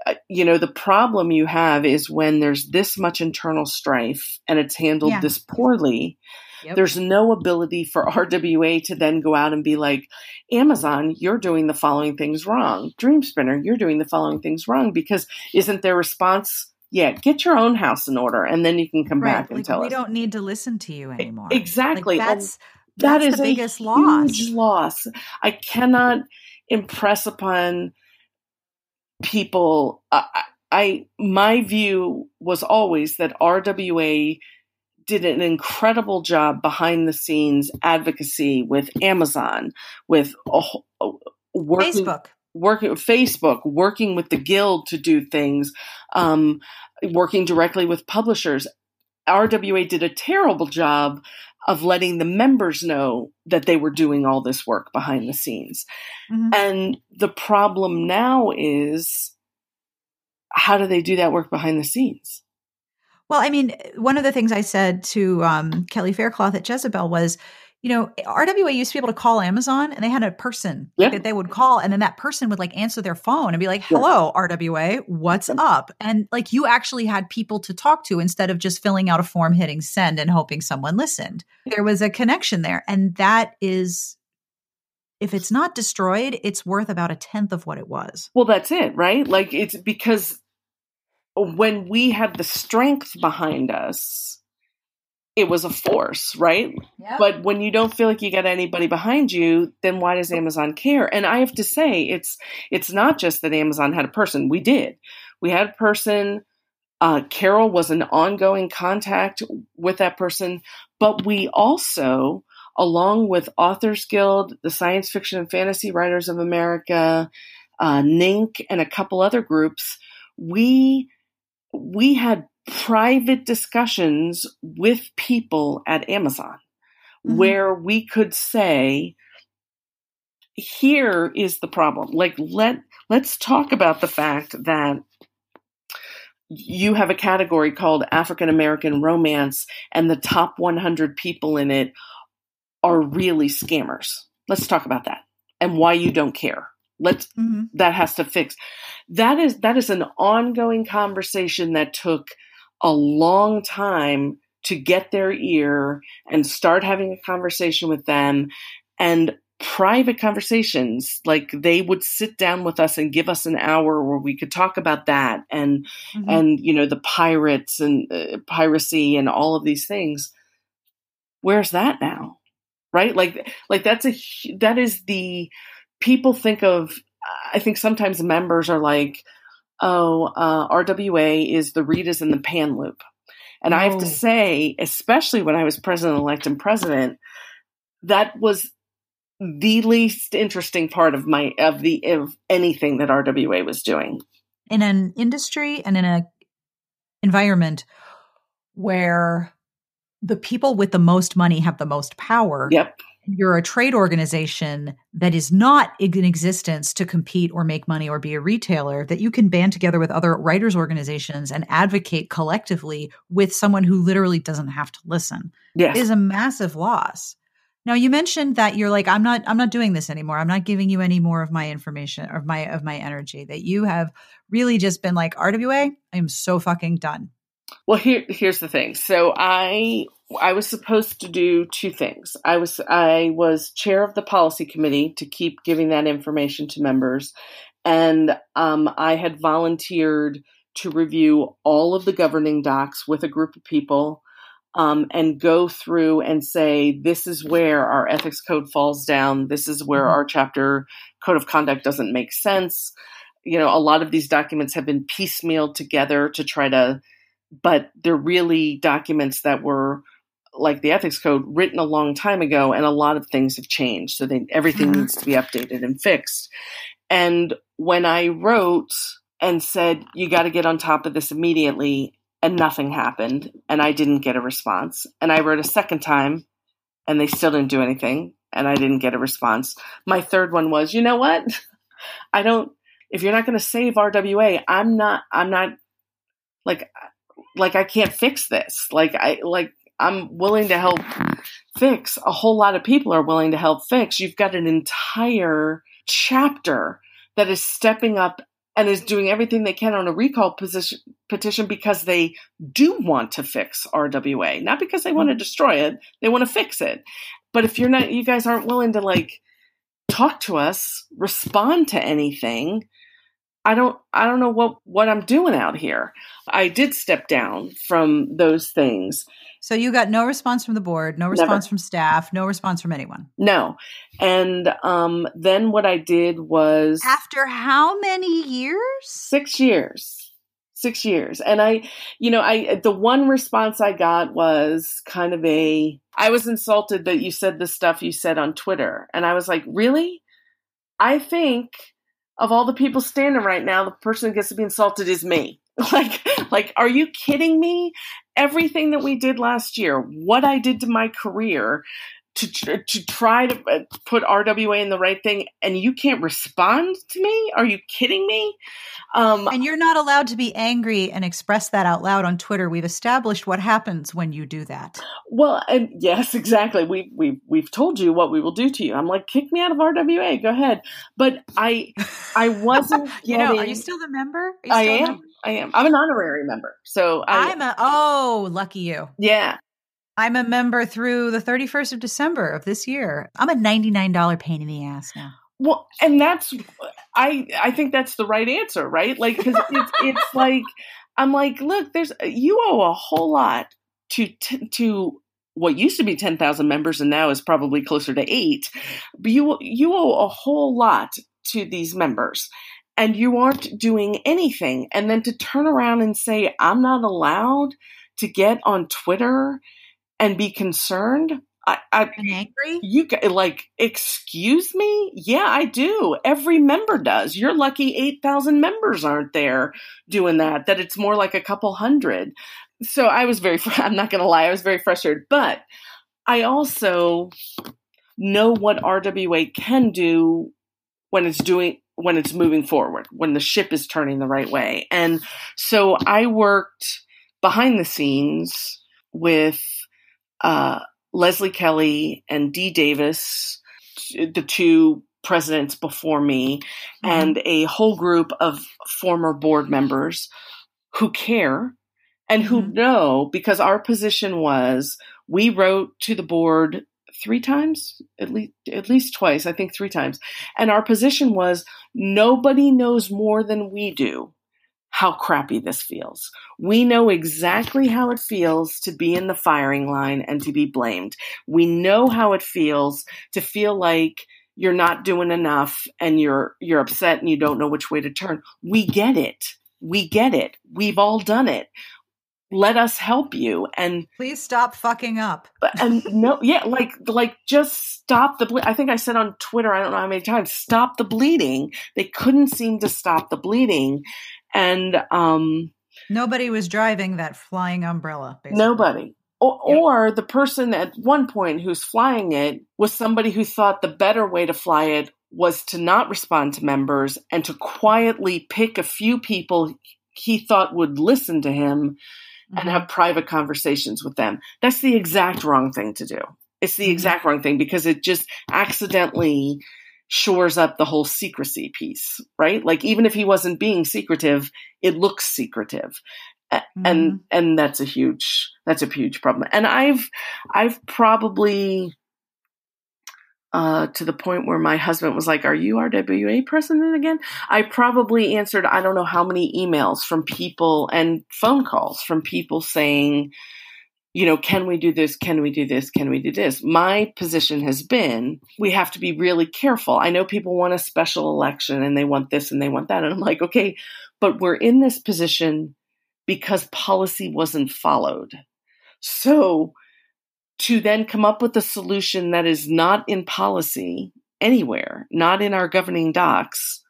Uh, you know, the problem you have is when there's this much internal strife and it's handled yeah. this poorly Yep. There's no ability for RWA to then go out and be like, Amazon, you're doing the following things wrong. Dream Spinner, you're doing the following things wrong because isn't their response? Yeah, get your own house in order, and then you can come right. back and like, tell we us. We don't need to listen to you anymore. Exactly. Like, that's that that's the biggest a loss. Huge loss. I cannot impress upon people. I, I my view was always that RWA did an incredible job behind the scenes advocacy with Amazon, with working, Facebook, working Facebook, working with the guild to do things, um, working directly with publishers. RWA did a terrible job of letting the members know that they were doing all this work behind the scenes. Mm-hmm. And the problem now is how do they do that work behind the scenes? Well, I mean, one of the things I said to um, Kelly Faircloth at Jezebel was, you know, RWA used to be able to call Amazon and they had a person yeah. that they would call and then that person would like answer their phone and be like, hello, yeah. RWA, what's mm-hmm. up? And like you actually had people to talk to instead of just filling out a form, hitting send and hoping someone listened. There was a connection there. And that is if it's not destroyed, it's worth about a tenth of what it was. Well, that's it, right? Like it's because when we have the strength behind us, it was a force, right? Yep. But when you don't feel like you got anybody behind you, then why does Amazon care? And I have to say, it's it's not just that Amazon had a person. We did. We had a person. Uh, Carol was an ongoing contact with that person, but we also, along with Authors Guild, the Science Fiction and Fantasy Writers of America, uh, NINC, and a couple other groups, we we had private discussions with people at Amazon mm-hmm. where we could say, here is the problem. Like let let's talk about the fact that you have a category called African American romance and the top 100 people in it are really scammers. Let's talk about that and why you don't care. Let's mm-hmm. that has to fix. That is that is an ongoing conversation that took a long time to get their ear and start having a conversation with them and private conversations. Like they would sit down with us and give us an hour where we could talk about that and mm-hmm. and you know the pirates and uh, piracy and all of these things. Where's that now? Right? Like like that's a that is the people think of, I think sometimes members are like, oh, uh, RWA is the Ritas in the pan loop. And oh. I have to oh. say, especially when I was president elect and president, that was the least interesting part of my of the of anything that RWA was doing. In an industry and in a environment where the people with the most money have the most power. Yep you're a trade organization that is not in existence to compete or make money or be a retailer, that you can band together with other writers' organizations and advocate collectively with someone who literally doesn't have to listen yes. is a massive loss. Now you mentioned that you're like, I'm not, I'm not doing this anymore. I'm not giving you any more of my information or my of my energy. That you have really just been like, RWA, I am so fucking done. Well, here, here's the thing. So I I was supposed to do two things. I was I was chair of the policy committee to keep giving that information to members, and um, I had volunteered to review all of the governing docs with a group of people um, and go through and say, this is where our ethics code falls down. This is where mm-hmm. our chapter code of conduct doesn't make sense. You know, a lot of these documents have been piecemealed together to try to, but they're really documents that were like the ethics code written a long time ago and a lot of things have changed. So they, everything mm-hmm. needs to be updated and fixed. And when I wrote and said, you got to get on top of this immediately, and nothing happened, and I didn't get a response. And I wrote a second time, and they still didn't do anything, and I didn't get a response. My third one was, you know what? I don't. If you're not going to save RWA, I'm not. I'm not like like I can't fix this. Like I like I'm willing to help fix. A whole lot of people are willing to help fix. You've got an entire chapter that is stepping up and is doing everything they can on a recall position, petition because they do want to fix RWA, not because they want to mm-hmm. destroy it. They want to fix it. But if you're not, you guys aren't willing to like talk to us, respond to anything. I don't, I don't know what, what I'm doing out here. I did step down from those things so you got no response from the board, no response Never. from staff, no response from anyone. No. And um, then what I did was after how many years? 6 years. 6 years. And I you know, I the one response I got was kind of a I was insulted that you said the stuff you said on Twitter. And I was like, "Really? I think of all the people standing right now, the person who gets to be insulted is me. Like, like, are you kidding me? Everything that we did last year, what I did to my career, to to try to uh, put RWA in the right thing, and you can't respond to me? Are you kidding me? Um, and you're not allowed to be angry and express that out loud on Twitter. We've established what happens when you do that. Well, and yes, exactly. We we we've told you what we will do to you. I'm like, kick me out of RWA. Go ahead. But I I wasn't. you know, are you still the member? I am. I am. I'm an honorary member. So I, I'm a oh, lucky you. Yeah. I'm a member through the 31st of December of this year. I'm a $99 pain in the ass now. Well, and that's I I think that's the right answer, right? Like cuz it's it's like I'm like, look, there's you owe a whole lot to t- to what used to be 10,000 members and now is probably closer to 8. But you you owe a whole lot to these members and you aren't doing anything. And then to turn around and say, I'm not allowed to get on Twitter and be concerned. I, I and angry. You like, excuse me? Yeah, I do. Every member does. You're lucky eight thousand members aren't there doing that. That it's more like a couple hundred. So I was very. I'm not going to lie. I was very frustrated, but I also know what RWA can do when it's doing when it's moving forward, when the ship is turning the right way. And so I worked behind the scenes with uh, Leslie Kelly and Dee Davis, the two presidents before me, mm-hmm. and a whole group of former board members who care and who mm-hmm. know because our position was we wrote to the board three times, at least at least twice, I think three times. And our position was nobody knows more than we do how crappy this feels. We know exactly how it feels to be in the firing line and to be blamed. We know how it feels to feel like you're not doing enough and you're you're upset and you don't know which way to turn. We get it. We get it. We've all done it let us help you and please stop fucking up and no yeah like like just stop the ble- i think i said on twitter i don't know how many times stop the bleeding they couldn't seem to stop the bleeding and um nobody was driving that flying umbrella basically. nobody or, yep. or the person at one point who's flying it was somebody who thought the better way to fly it was to not respond to members and to quietly pick a few people he thought would listen to him and mm-hmm. have private conversations with them. That's the exact wrong thing to do. It's the mm-hmm. exact wrong thing because it just accidentally shores up the whole secrecy piece, right? Like even if he wasn't being secretive, it looks secretive. mm-hmm. and and that's a huge that's a huge problem and i've i've probably uh, to the point where my husband was like, Are you RWA president again? I probably answered, I don't know how many emails from people and phone calls from people saying, you know, can we do this? Can we do this? Can we do this? My position has been we have to be really careful. I know people want a special election and they want this and they want that. And I'm like, okay, but we're in this position because policy wasn't followed. So to then come up with a solution that is not in policy anywhere, not in our governing docs,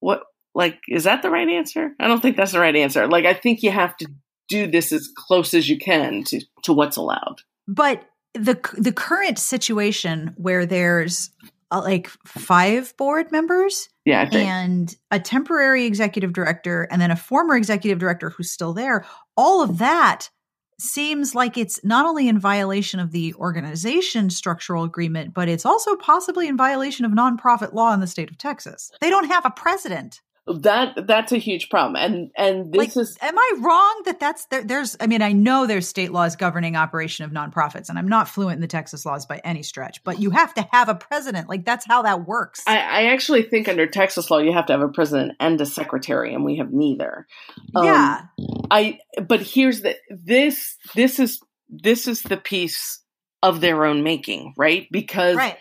what like is that the right answer? I don't think that's the right answer. Like I think you have to do this as close as you can to to what's allowed. But the the current situation where there's uh, like five board members yeah and a temporary executive director and then a former executive director who's still there all of that seems like it's not only in violation of the organization structural agreement, but it's also possibly in violation of nonprofit law in the state of Texas. They don't have a president that that's a huge problem. And and this like, is am i wrong that that's there, there's i mean i know there's state laws governing operation of nonprofits and i'm not fluent in the texas laws by any stretch but you have to have a president. Like that's how that works. I, I actually think under texas law you have to have a president and a secretary and we have neither. Yeah. Um, i but here's the this this is this is the piece of their own making right? Because right.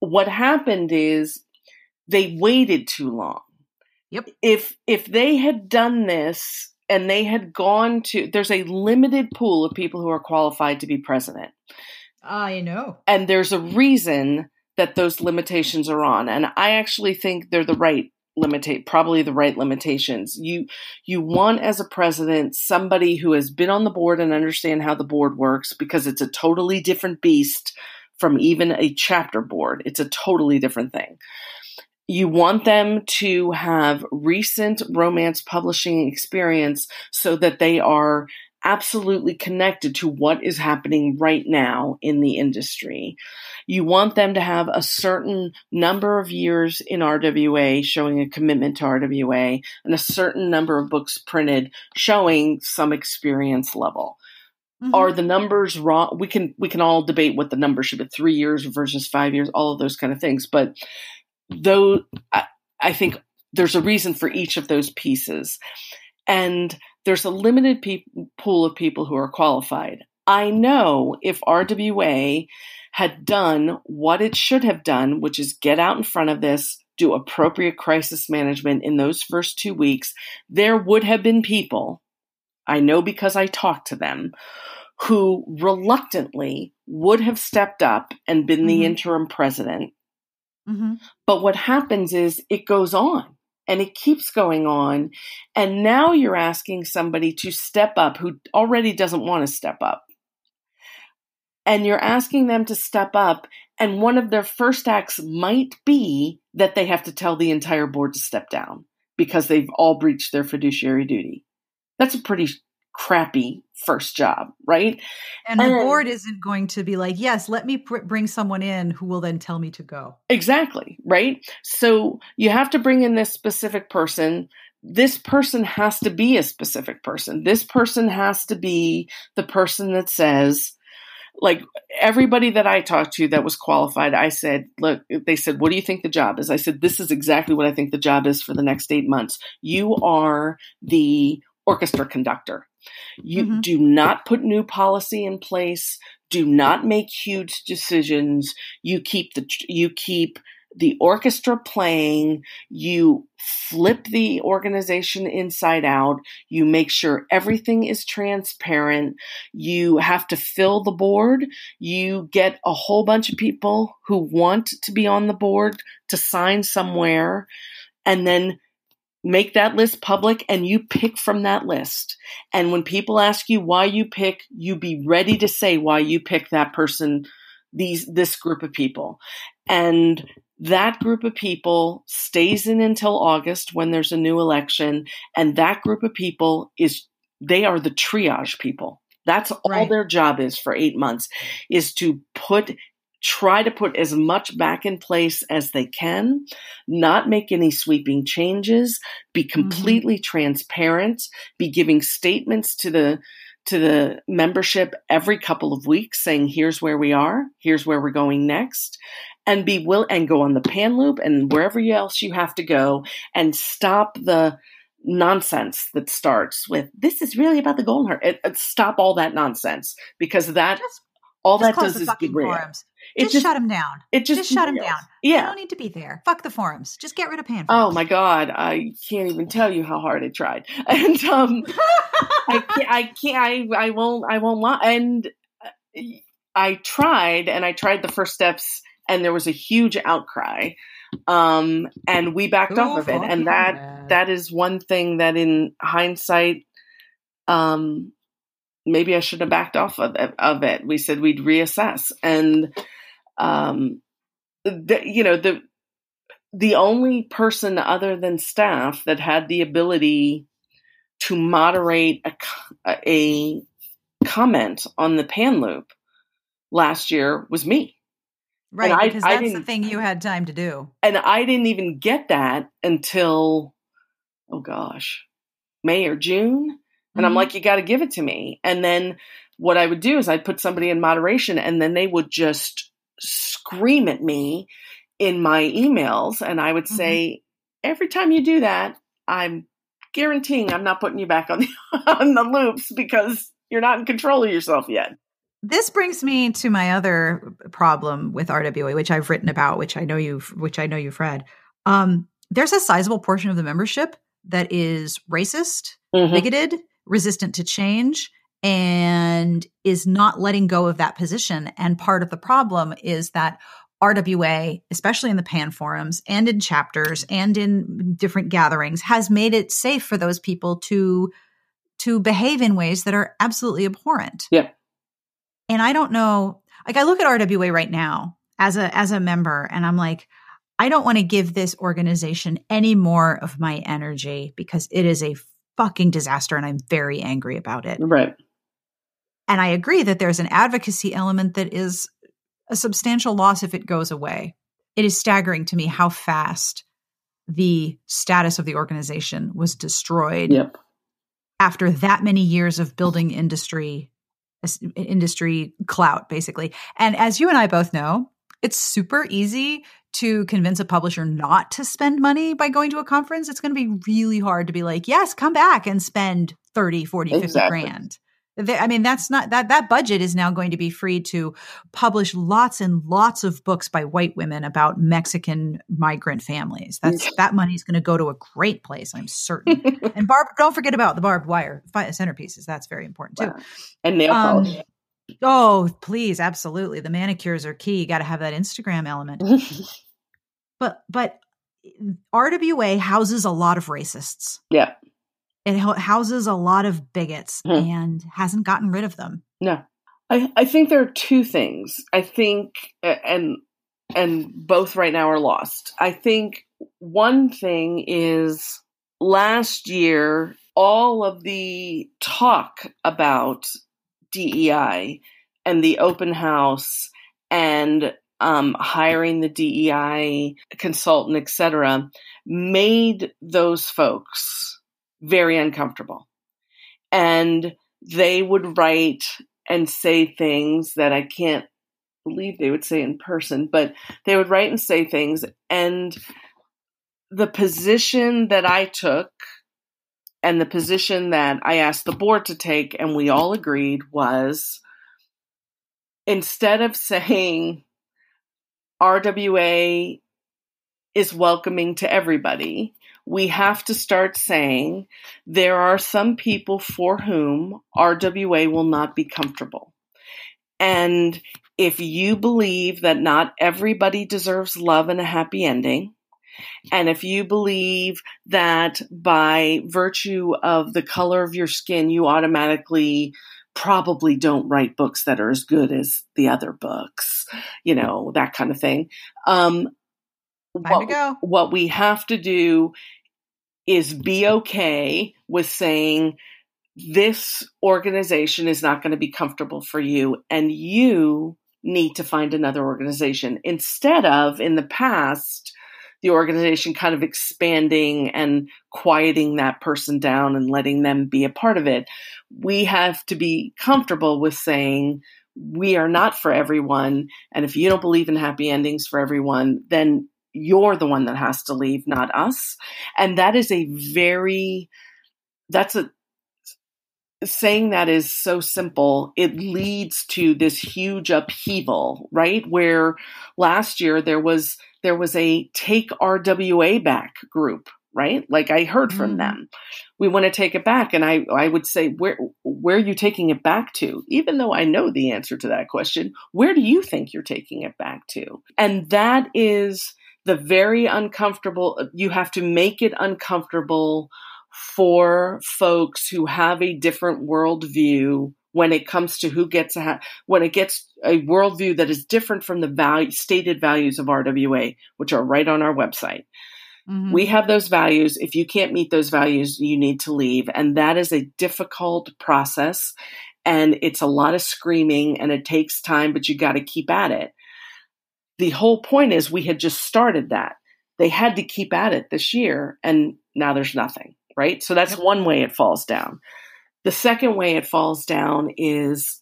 what happened is they waited too long Yep. If if they had done this and they had gone to there's a limited pool of people who are qualified to be president. Ah, I know. And there's a reason that those limitations are on. And I actually think they're the right limitate probably the right limitations. You you want as a president somebody who has been on the board and understand how the board works because it's a totally different beast from even a chapter board. It's a totally different thing you want them to have recent romance publishing experience so that they are absolutely connected to what is happening right now in the industry. You want them to have a certain number of years in RWA showing a commitment to RWA and a certain number of books printed showing some experience level. Mm-hmm. Are the numbers wrong? We can we can all debate what the number should be, three years versus five years, all of those kind of things. But though I, I think there's a reason for each of those pieces. And there's a limited pe- pool of people who are qualified. I know if RWA had done what it should have done, which is get out in front of this, do appropriate crisis management in those first two weeks, there would have been people, I know because I talked to them, who reluctantly would have stepped up and been mm-hmm. the interim president Mm-hmm. But what happens is it goes on and it keeps going on. And now you're asking somebody to step up who already doesn't want to step up. And you're asking them to step up. And one of their first acts might be that they have to tell the entire board to step down because they've all breached their fiduciary duty. That's a pretty crappy first job, right? And, and the board isn't going to be like, yes, let me pr- bring someone in who will then tell me to go. Exactly, right? So you have to bring in this specific person. This person has to be a specific person. This person has to be the person that says, like everybody that I talked to that was qualified, I said, look, they said, what do you think the job is? I said, this is exactly what I think the job is for the next eight months. You are the orchestra conductor. You mm-hmm. do not put new policy in place. Do not make huge decisions. You keep the you keep the orchestra playing, you flip the organization inside out, you make sure everything is transparent, you have to fill the board, you get a whole bunch of people who want to be on the board to sign somewhere, and then make that list public and you pick from that list. And when people ask you why you pick, you be ready to say why you pick that person, these, this group of people. And that group of people stays in until August when there's a new election. And that group of people is, they are the triage people. That's all right. their job is for eight months is to put try to put as much back in place as they can, not make any sweeping changes, be Mm-hmm. completely transparent, be giving statements to the to the membership every couple of weeks saying here's where we are, here's where we're going next, and be will and go on the pan loop and wherever else you have to go and stop the nonsense that starts with this is really about the golden heart. It, it- stop all that nonsense because that Just, all that does is derail. forums. It Just, shut them down. it just, Just, shut them derails. down. They Yeah. don't need to be there. Fuck the forums. Just get rid of pan Oh my god, I can't even tell you how hard I tried, and um, I can't, I can't, I, I won't, I won't lie. And uh, I tried, and I tried the first steps, and there was a huge outcry, um, and we backed off of it, and that that is one thing that, in hindsight, um, maybe I should have backed off of, of it. We said we'd reassess, and um, the, you know the the only person other than staff that had the ability to moderate a, a comment on the pan loop last year was me. right, I- because I that's the thing you had time to do. And I didn't even get that until, oh gosh, May or June. And I'm Mhm. like, you got to give it to me. And then what I would do is I'd put somebody in moderation and then they would just scream at me in my emails. And I would say, every time you do that, I'm guaranteeing I'm not putting you back on the, on the loops because you're not in control of yourself yet. This brings me to my other problem with RWA, which I've written about, which I know you've, which I know you've read. Um, there's a sizable portion of the membership that is racist, Mhm. bigoted, resistant to change, and is not letting go of that position. And part of the problem is that RWA, especially in the PAN forums and in chapters and in different gatherings, has made it safe for those people to to behave in ways that are absolutely abhorrent. Yeah. And I don't know, like I look at RWA right now as a as a member and I'm like I don't want to give this organization any more of my energy because it is a fucking disaster and I'm very angry about it. Right. And I agree that there's an advocacy element that is a substantial loss if it goes away. It is staggering to me how fast the status of the organization was destroyed Yep. after that many years of building industry industry clout basically. And as you and I both know, it's super easy to convince a publisher not to spend money by going to a conference. It's going to be really hard to be like, "Yes, come back and spend 30, 40, 50 Exactly. grand." I mean, that's not that that budget is now going to be free to publish lots and lots of books by white women about Mexican migrant families. That's that money is going to go to a great place, I'm certain. and Barb, don't forget about the barbed wire centerpieces. That's very important too. Wow. And nail Um, polish. Oh, please, absolutely. The manicures are key. You got to have that Instagram element. But but RWA houses a lot of racists. yeah. It houses a lot of bigots Hmm. and hasn't gotten rid of them. No, I, I think there are two things. I think, and and both right now are lost. I think one thing is last year, all of the talk about DEI and the open house and um, hiring the DEI consultant, etc., made those folks very uncomfortable. And they would write and say things that I can't believe they would say in person, but they would write and say things. And the position that I took and the position that I asked the board to take, and we all agreed, was instead of saying RWA is welcoming to everybody, we have to start saying there are some people for whom RWA will not be comfortable. And if you believe that not everybody deserves love and a happy ending, and if you believe that by virtue of the color of your skin, you automatically probably don't write books that are as good as the other books, you know, that kind of thing. Um, go. what we have to do is be okay with saying this organization is not going to be comfortable for you and you need to find another organization instead of in the past the organization kind of expanding and quieting that person down and letting them be a part of it. We have to be comfortable with saying, we are not for everyone. And if you don't believe in happy endings for everyone, then you're the one that has to leave, not us. And that is a very, that's a, saying that is so simple. It leads to this huge upheaval, right? Where last year there was, there was a take RWA back group, right? Like I heard from mm. them. We want to take it back. And I, I would say, where, where are you taking it back to? Even though I know the answer to that question, where do you think you're taking it back to? And that is the very uncomfortable, you have to make it uncomfortable for folks who have a different worldview when it comes to who gets a ha- when it gets a worldview that is different from the value stated values of RWA, which are right on our website. Mm-hmm. We have those values. If you can't meet those values, you need to leave. And that is a difficult process. And it's a lot of screaming and it takes time, but you got to keep at it. The whole point is we had just started that. They had to keep at it this year, and now there's nothing, right? So that's yep. one way it falls down. The second way it falls down is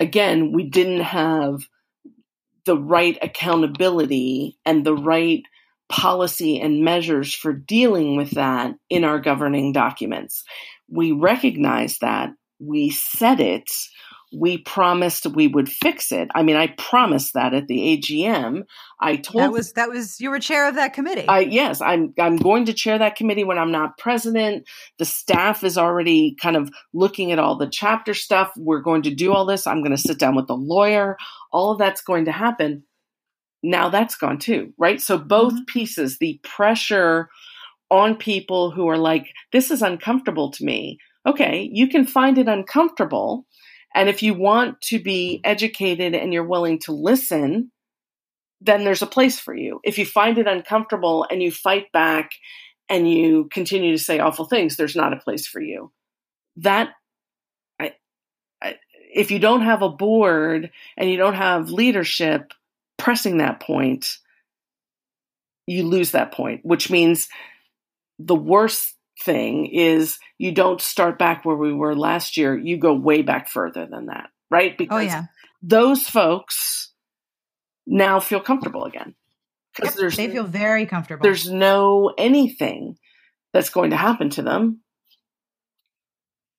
again, we didn't have the right accountability and the right policy and measures for dealing with that in our governing documents. We recognize that, we said it, we promised we would fix it. I mean, I promised that at the AGM. I told that was that was you were chair of that committee. I yes, I'm I'm going to chair that committee when I'm not president. The staff is already kind of looking at all the chapter stuff. We're going to do all this. I'm going to sit down with the lawyer. All of that's going to happen now that's gone too, right? So both mm-hmm. pieces, the pressure on people who are like, this is uncomfortable to me. Okay, you can find it uncomfortable. And if you want to be educated and you're willing to listen, then there's a place for you. If you find it uncomfortable and you fight back and you continue to say awful things, there's not a place for you. That, if you don't have a board and you don't have leadership, pressing that point, you lose that point, which means the worst thing is you don't start back where we were last year. You go way back further than that, right? Oh, because oh, yeah. those folks now feel comfortable again. Because yep, there's they feel very comfortable. There's no anything that's going to happen to them.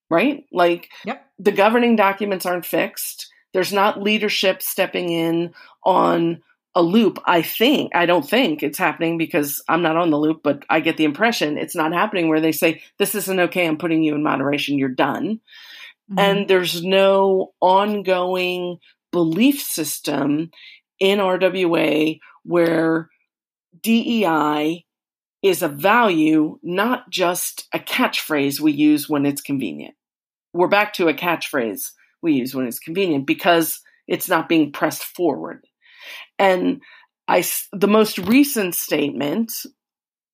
Right? Like yep. the governing documents aren't fixed. There's not leadership stepping in on a loop. I think, I don't think it's happening because I'm not on the loop, but I get the impression it's not happening where they say, this isn't okay. I'm putting you in moderation. You're done. Mm-hmm. And there's no ongoing belief system in RWA where DEI is a value, not just a catchphrase we use when it's convenient. We're back to a catchphrase we use when it's convenient because it's not being pressed forward. And I, the most recent statement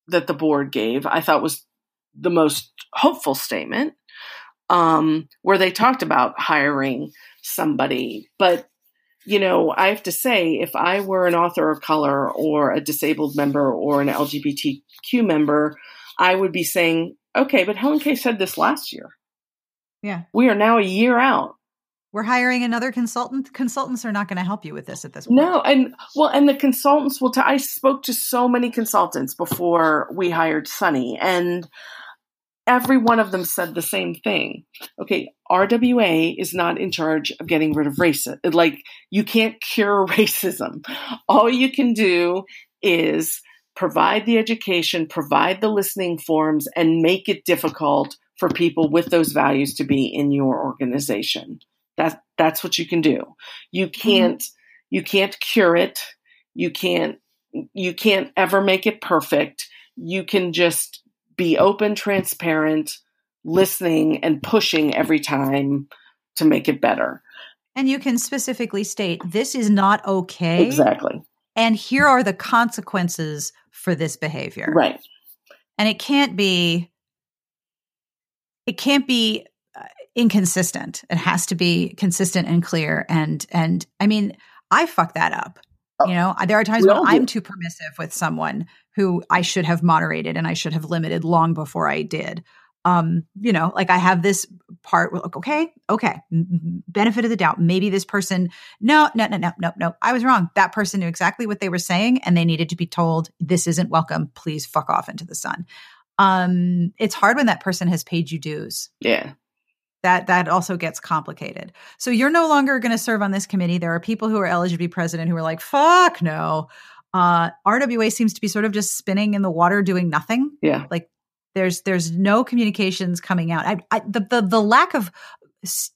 that the board gave, I thought was the most hopeful statement, um, where they talked about hiring somebody. But, you know, I have to say, if I were an author of color or a disabled member or an LGBTQ member, I would be saying, okay, but HelenKay said this last year. Yeah. We are now a year out we're hiring another consultant. Consultants are not going to help you with this at this point. No, and well, and the consultants will. I spoke to so many consultants before we hired Sunny, and every one of them said the same thing. Okay, RWA is not in charge of getting rid of racism. Like you can't cure racism. All you can do is provide the education, provide the listening forms, and make it difficult for people with those values to be in your organization. That that's what you can do. You can't mm-hmm. you can't cure it. You can't you can't ever make it perfect. You can just be open, transparent, listening and pushing every time to make it better. And you can specifically state this is not okay. Exactly. And here are the consequences for this behavior. Right. And it can't be it can't be inconsistent. It has to be consistent and clear. And and I mean, I fuck that up. Oh, you know, there are times when I'm too permissive with someone who I should have moderated and I should have limited long before I did. Um, you know, like I have this part, okay, okay, benefit of the doubt. Maybe this person, no, no, no, no, no, no, I was wrong. That person knew exactly what they were saying and they needed to be told, this isn't welcome. Please fuck off into the sun. Um, it's hard when that person has paid you dues. Yeah that that also gets complicated. So you're no longer going to serve on this committee. There are people who are eligible to be president who are like, "Fuck no." Uh, RWA seems to be sort of just spinning in the water, doing nothing. Yeah, like there's there's no communications coming out. I, I the, the the lack of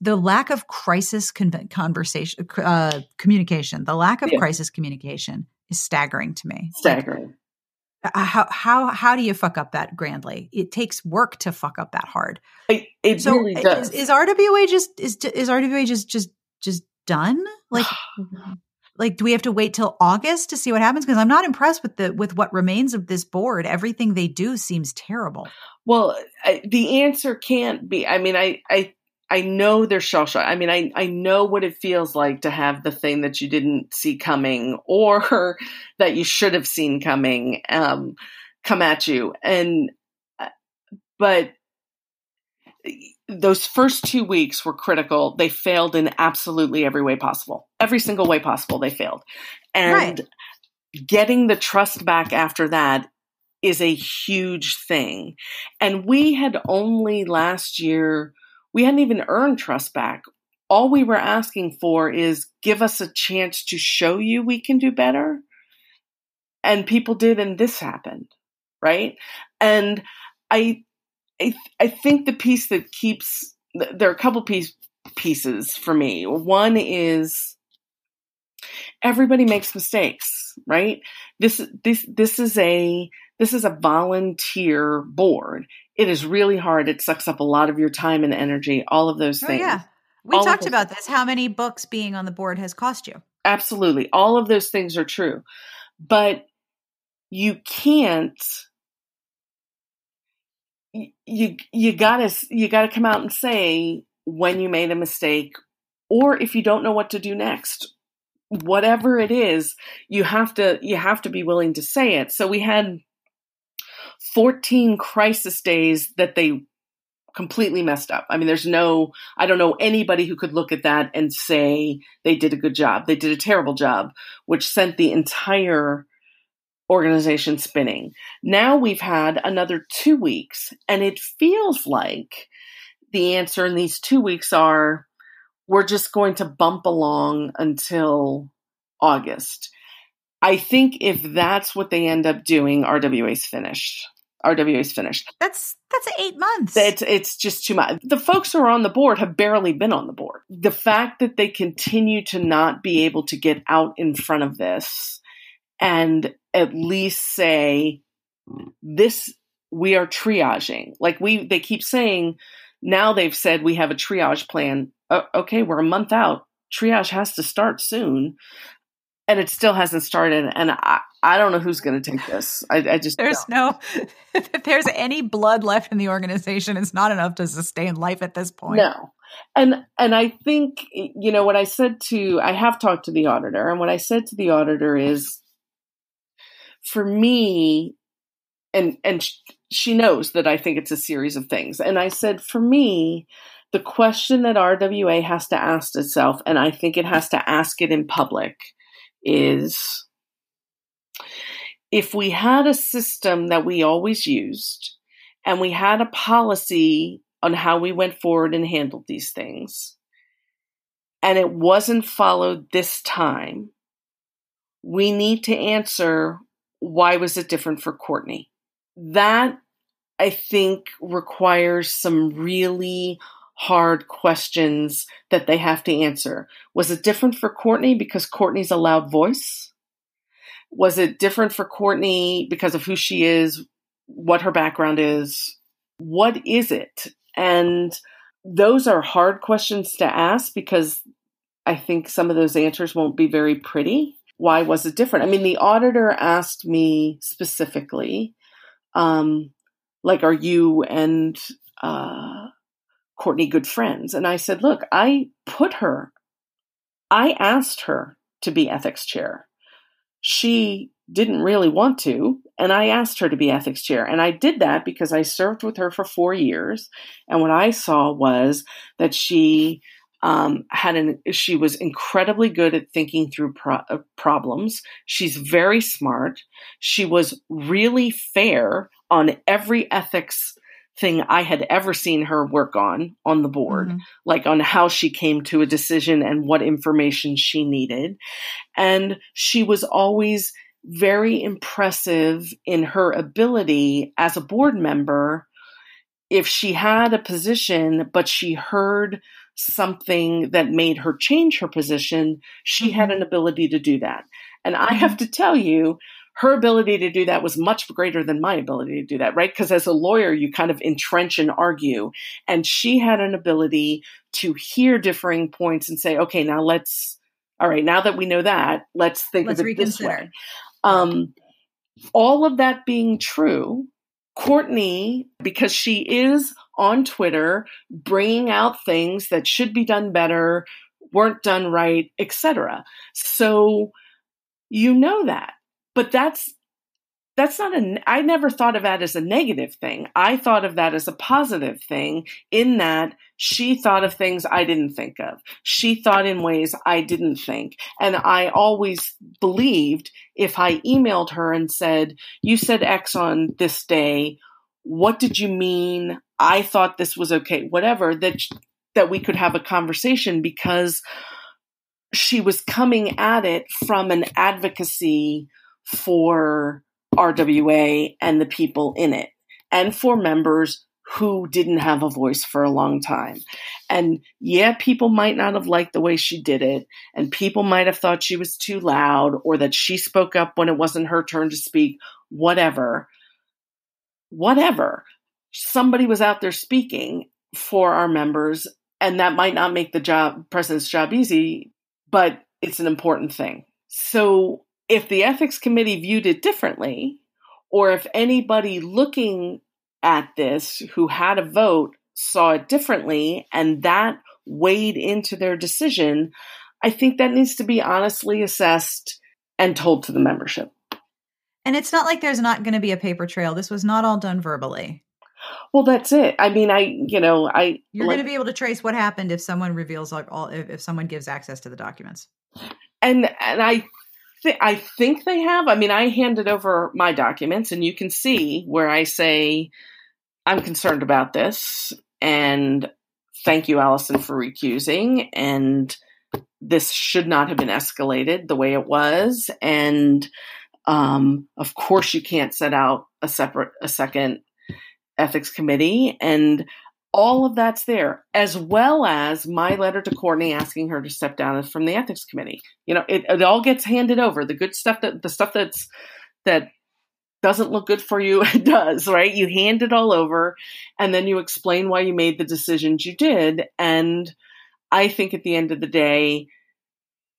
the lack of crisis con- conversation uh, communication, the lack of yeah. crisis communication is staggering to me. Staggering. Uh, how how how do you fuck up that grandly? It takes work to fuck up that hard. It, it so really does. Is, is, RWA just is is RWA just just just done? Like like do we have to wait till August to see what happens? Because I'm not impressed with the with what remains of this board. Everything they do seems terrible. Well, I, the answer can't be. I mean, I I I know they're shell shocked. I mean, I, I know what it feels like to have the thing that you didn't see coming or that you should have seen coming um, come at you. And, uh, but those first two weeks were critical. They failed in absolutely every way possible. Every single way possible, they failed. And right. getting the trust back after that is a huge thing. And we had only last year we hadn't even earned trust back. All we were asking for is give us a chance to show you we can do better. And people did, and this happened, right? And I, I, I think the piece that keeps there are a couple piece, pieces for me. One is everybody makes mistakes, right? This this this is a this is a volunteer board it is really hard. It sucks up a lot of your time and energy, all of those oh, things. Yeah. We all talked about this. How many books being on the board has cost you? Absolutely. All of those things are true. But you can't you you got to you got to come out and say when you made a mistake or if you don't know what to do next whatever it is you have to you have to be willing to say it so we had 14 crisis days that they completely messed up. I mean, there's no, I don't know anybody who could look at that and say they did a good job. They did a terrible job, which sent the entire organization spinning. Now we've had another two weeks, and it feels like the answer in these two weeks are we're just going to bump along until August. I think if that's what they end up doing, RWA's finished. RWA is finished. That's that's eight months. It's it's just too much. The folks who are on the board have barely been on the board. The fact that they continue to not be able to get out in front of this and at least say this we are triaging. Like we they keep saying now they've said we have a triage plan. Uh, okay, we're a month out. Triage has to start soon and it still hasn't started. And I, I don't know who's going to take this. I, I just there's don't. no if there's any blood left in the organization, it's not enough to sustain life at this point. No, and and I think you know what I said to I have talked to the auditor, and what I said to the auditor is, for me, and and she knows that I think it's a series of things, and I said for me. The question that RWA has to ask itself, and I think it has to ask it in public, is if we had a system that we always used and we had a policy on how we went forward and handled these things, and it wasn't followed this time, we need to answer why was it different for Courtney? That I think requires some really hard questions that they have to answer. Was it different for Courtney because Courtney's a loud voice? Was it different for Courtney because of who she is, what her background is? What is it? And those are hard questions to ask because I think some of those answers won't be very pretty. Why was it different? I mean, the auditor asked me specifically, um, like, are you and uh, Courtney good friends. And I said, look, I put her, I asked her to be ethics chair. She didn't really want to, and I asked her to be ethics chair. And I did that because I served with her for four years. And what I saw was that she um, had an she was incredibly good at thinking through pro- uh, problems. She's very smart. She was really fair on every ethics thing I had ever seen her work on on the board, mm-hmm. like on how she came to a decision and what information she needed. And she was always very impressive in her ability as a board member. If she had a position, but she heard something that made her change her position, she had mm-hmm. an ability to do that. And I have mm-hmm. to tell you, her ability to do that was much greater than my ability to do that, right? Because as a lawyer, you kind of entrench and argue. And she had an ability to hear differing points and say, okay, now let's, all right, now that we know that, let's think let's of it reconsider. this way. Um, all of that being true, Courtney, because she is on Twitter bringing out things that should be done better, weren't done right, etc. So you know that. But that's that's not a I never thought of that as a negative thing. I thought of that as a positive thing in that she thought of things I didn't think of. She thought in ways I didn't think. And I always believed if I emailed her and said, "You said X on this day. What did you mean? I thought this was okay." Whatever that that we could have a conversation because she was coming at it from an advocacy for RWA and the people in it, and for members who didn't have a voice for a long time. And yeah, people might not have liked the way she did it, and people might have thought she was too loud or that she spoke up when it wasn't her turn to speak, whatever. Whatever. Somebody was out there speaking for our members, and that might not make the job president's job easy, but it's an important thing. So if the ethics committee viewed it differently, or if anybody looking at this who had a vote saw it differently and that weighed into their decision, I think that needs to be honestly assessed and told to the membership. And it's not like there's not going to be a paper trail. This was not all done verbally. Well, that's it. I mean, I, you know, I. You're like, going to be able to trace what happened if someone reveals like all, if, if someone gives access to the documents. And and I th- I think they have. I mean, I handed over my documents, and you can see where I say I'm concerned about this, and thank you, Allison, for recusing, and this should not have been escalated the way it was, and um, of course, you can't set out a separate, a second ethics committee, and all of that's there, as well as my letter to Courtney asking her to step down from the ethics committee. You know, it, it all gets handed over. The good stuff that the stuff that's that doesn't look good for you, it does, right? You hand it all over and then you explain why you made the decisions you did. And I think at the end of the day,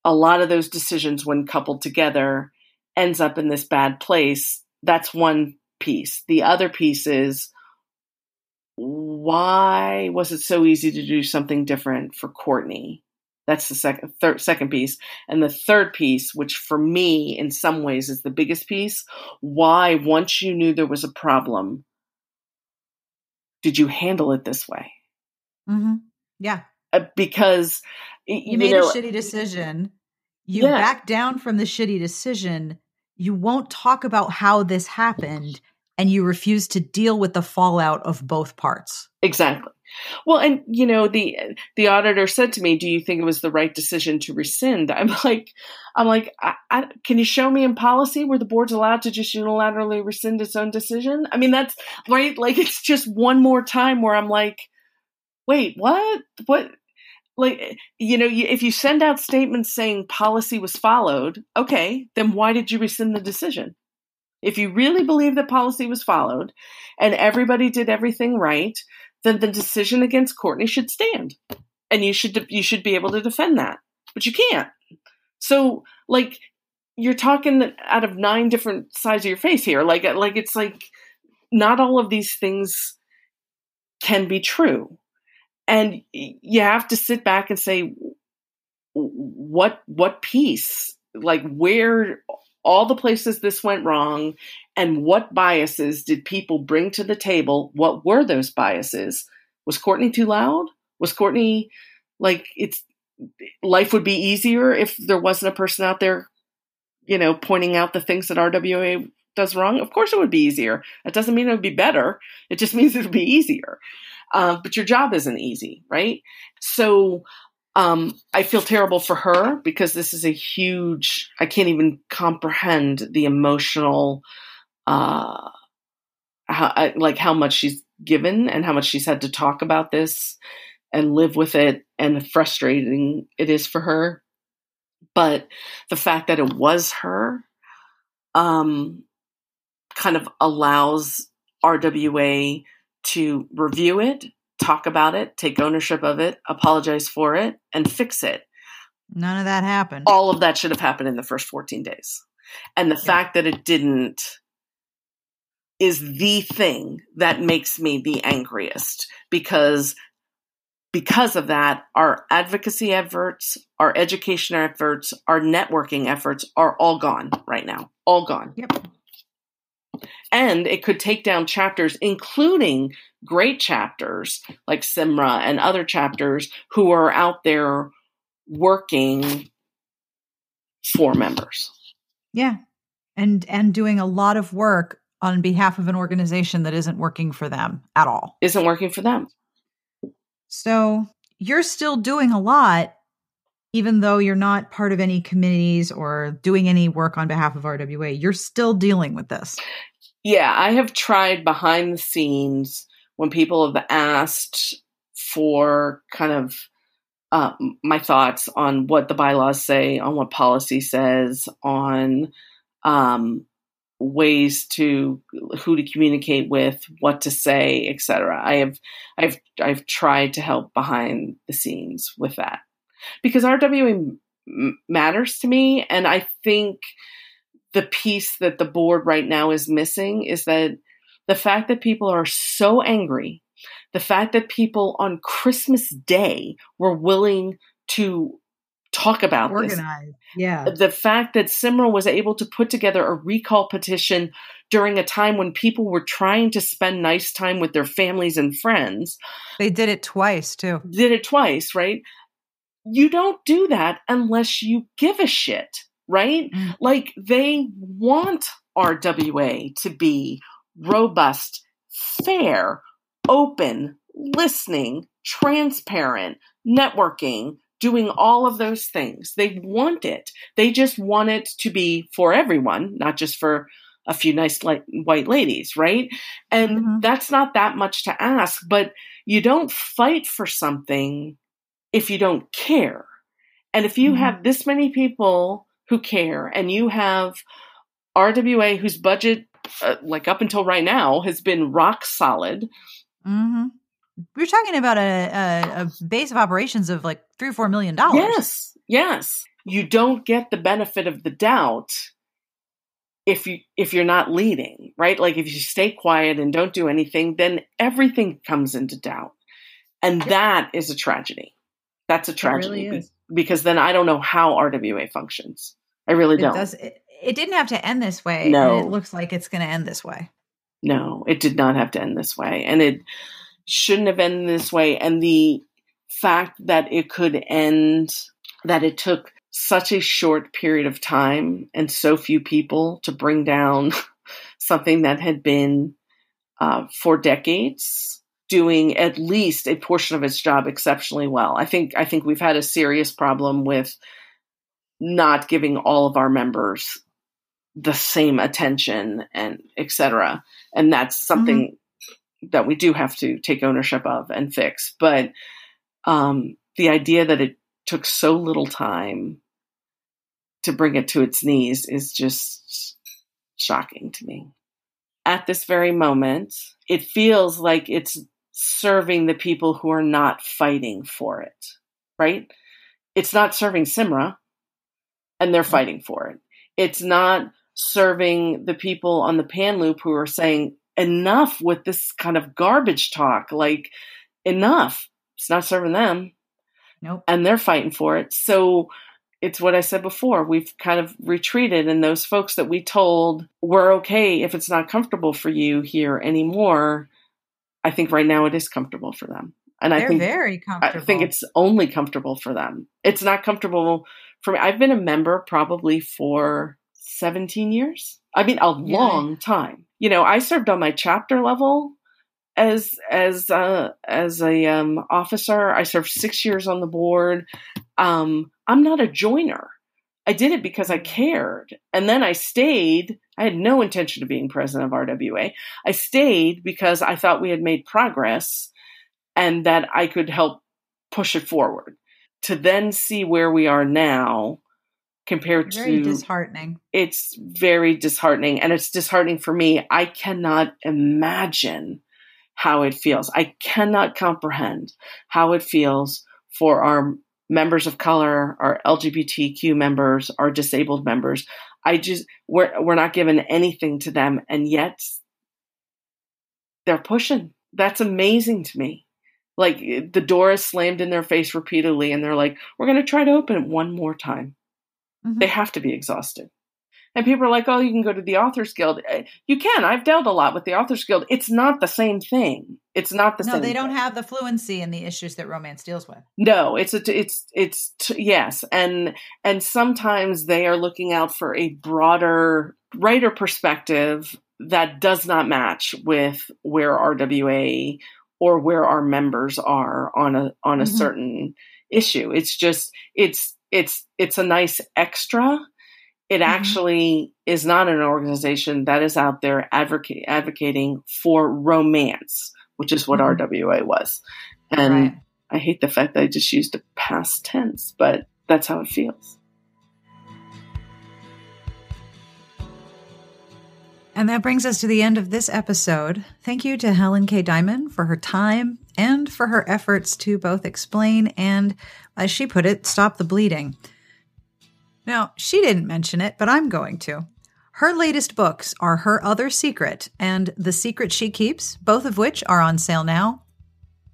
a lot of those decisions, when coupled together, ends up in this bad place. That's one piece. The other piece is why was it so easy to do something different for Courtney? That's the second third second piece. And the third piece, which for me in some ways is the biggest piece, why once you knew there was a problem, did you handle it this way? Mm-hmm. Yeah. Uh, because you, you made know, a shitty decision. You yeah. back down from the shitty decision. You won't talk about how this happened and you refuse to deal with the fallout of both parts. Exactly. Well, and you know the the auditor said to me, "Do you think it was the right decision to rescind?" I'm like, I'm like, I, I, can you show me in policy where the board's allowed to just unilaterally rescind its own decision? I mean, that's right. Like, it's just one more time where I'm like, wait, what? What? Like, you know, if you send out statements saying policy was followed, okay, then why did you rescind the decision? If you really believe that policy was followed and everybody did everything right, then the decision against Courtney should stand. And you should you should be able to defend that. But you can't. So like you're talking out of nine different sides of your face here. Like like it's like not all of these things can be true. and you have to sit back and say what what piece like where all the places this went wrong and what biases did people bring to the table? What were those biases? Was courtney too loud? Was courtney like it's life would be easier if there wasn't a person out there you know pointing out the things that rwa does wrong? Of course it would be easier. That doesn't mean it would be better. It just means it would be easier. Uh, but your job isn't easy right? So um, I feel terrible for her because this is a huge, I can't even comprehend the emotional, uh, how, like how much she's given and how much she's had to talk about this and live with it and frustrating it is for her. But the fact that it was her, um, kind of allows RWA to review it talk about it, take ownership of it, apologize for it, and fix it. None of that happened. All of that should have happened in the first 14 days. And the yeah. fact that it didn't is the thing that makes me the angriest because because of that our advocacy efforts our education efforts our networking efforts are all gone right now all gone yep and it could take down chapters, including great chapters like CIMRWA and other chapters who are out there working for members. Yeah. And and doing a lot of work on behalf of an organization that isn't working for them at all. Isn't working for them. So you're still doing a lot, even though you're not part of any committees or doing any work on behalf of RWA. You're still dealing with this yeah, I have tried behind the scenes when people have asked for kind of uh, my thoughts on what the bylaws say, on what policy says, on um, ways to who to communicate with, what to say, etc. I have I've I've tried to help behind the scenes with that because RWA m- matters to me, and I think the piece that the board right now is missing is that the fact that people are so angry, the fact that people on Christmas Day were willing to talk about this. Organize. this. Yeah. The fact that CIMRWA was able to put together a recall petition during a time when people were trying to spend nice time with their families and friends. They did it twice too. Did it twice, right? You don't do that unless you give a shit right? Mm. Like they want RWA to be robust, fair, open, listening, transparent, networking, doing all of those things. They want it. They just want it to be for everyone, not just for a few nice light, white ladies, right? And mm-hmm. that's not that much to ask, but you don't fight for something if you don't care. And if you mm-hmm. have this many people who care, and you have RWA whose budget, uh, like up until right now, has been rock solid. Mm-hmm. We're talking about a, a, a base of operations of like three or four million dollars. Yes, yes. You don't get the benefit of the doubt if you if you're not leading, right? Like if you stay quiet and don't do anything, then everything comes into doubt. And that is a tragedy. That's a tragedy. Really because then I don't know how RWA functions. I really don't. It, does, it, it didn't have to end this way. No. it looks like it's going to end this way. No, it did not have to end this way. And it shouldn't have ended this way. And the fact that it could end, that it took such a short period of time and so few people to bring down something that had been uh, for decades doing at least a portion of its job exceptionally well. I think I think we've had a serious problem with not giving all of our members the same attention and etc. And that's something mm-hmm. that we do have to take ownership of and fix. But um, the idea that it took so little time to bring it to its knees is just shocking to me. At this very moment, it feels like it's serving the people who are not fighting for it, right? It's not serving CIMRWA, and they're mm-hmm. fighting for it. It's not serving the people on the PAN loop who are saying, enough with this kind of garbage talk, like, enough. it's not serving them. Nope. And they're fighting for it. So it's what I said before. We've kind of retreated, and those folks that we told we're okay if it's not comfortable for you here anymore, I think right now it is comfortable for them. And They're I think very comfortable. I think it's only comfortable for them. It's not comfortable for me. I've been a member probably for 17 years. I mean, a Yeah. long time. You know, I served on my chapter level as as uh, as a um, officer. I served six years on the board. Um, I'm not a joiner. I did it because I cared, and then I stayed. I had no intention of being president of RWA. I stayed because I thought we had made progress, and that I could help push it forward. To then see where we are now, compared to very to disheartening. it's very disheartening and it's disheartening for me i cannot imagine how it feels i cannot comprehend how it feels for our members of color our lgbtq members our disabled members i just we're, we're not given anything to them and yet they're pushing that's amazing to me like the door is slammed in their face repeatedly and they're like we're going to try to open it one more time Mhm. they have to be exhausted. And people are like, oh, you can go to the Authors Guild. Eh, You can. I've dealt a lot with the Authors Guild. It's not the same thing. It's not the no, same. No, they don't thing. have the fluency in the issues that romance deals with. No, it's a, it's it's yes, and and sometimes they are looking out for a broader writer perspective that does not match with where RWA or where our members are on a on a Mhm. certain issue. It's just it's it's it's a nice extra. It Mhm. actually is not an organization that is out there advocate, advocating for romance, which is what Mhm. RWA was. And right. I hate the fact that I just used a past tense, but that's how it feels. And that brings us to the end of this episode. Thank you to HelenKay Dimon for her time and for her efforts to both explain and, as she put it, stop the bleeding. Now, she didn't mention it, but I'm going to. Her latest books are Her Other Secret and The Secret She Keeps, both of which are on sale now.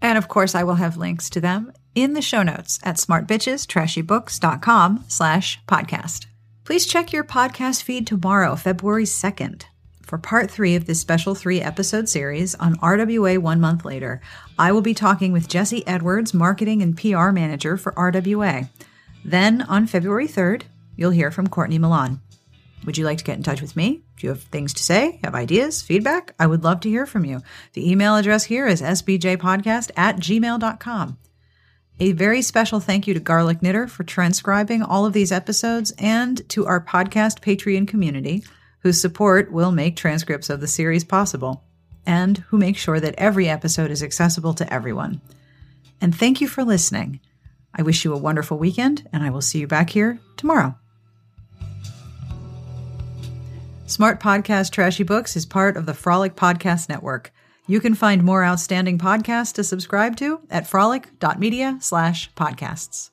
And of course, I will have links to them in the show notes at smartbitchestrashybooks.com slash podcast. Please check your podcast feed tomorrow, February 2nd. For part three of this special three episode series on RWA one month later, I will be talking with Jessie Edwards, marketing and PR manager for RWA. Then on February 3rd, you'll hear from Courtney Milan. Would you like to get in touch with me? Do you have things to say? Have ideas? Feedback? I would love to hear from you. The email address here is sbjpodcast at gmail.com. A very special thank you to Garlic Knitter for transcribing all of these episodes and to our podcast Patreon community, whose support will make transcripts of the series possible and who make sure that every episode is accessible to everyone. And thank you for listening. I wish you a wonderful weekend, and I will see you back here tomorrow. Smart Podcast Trashy Books is part of the Frolic Podcast Network. You can find more outstanding podcasts to subscribe to at frolic.media slash podcasts.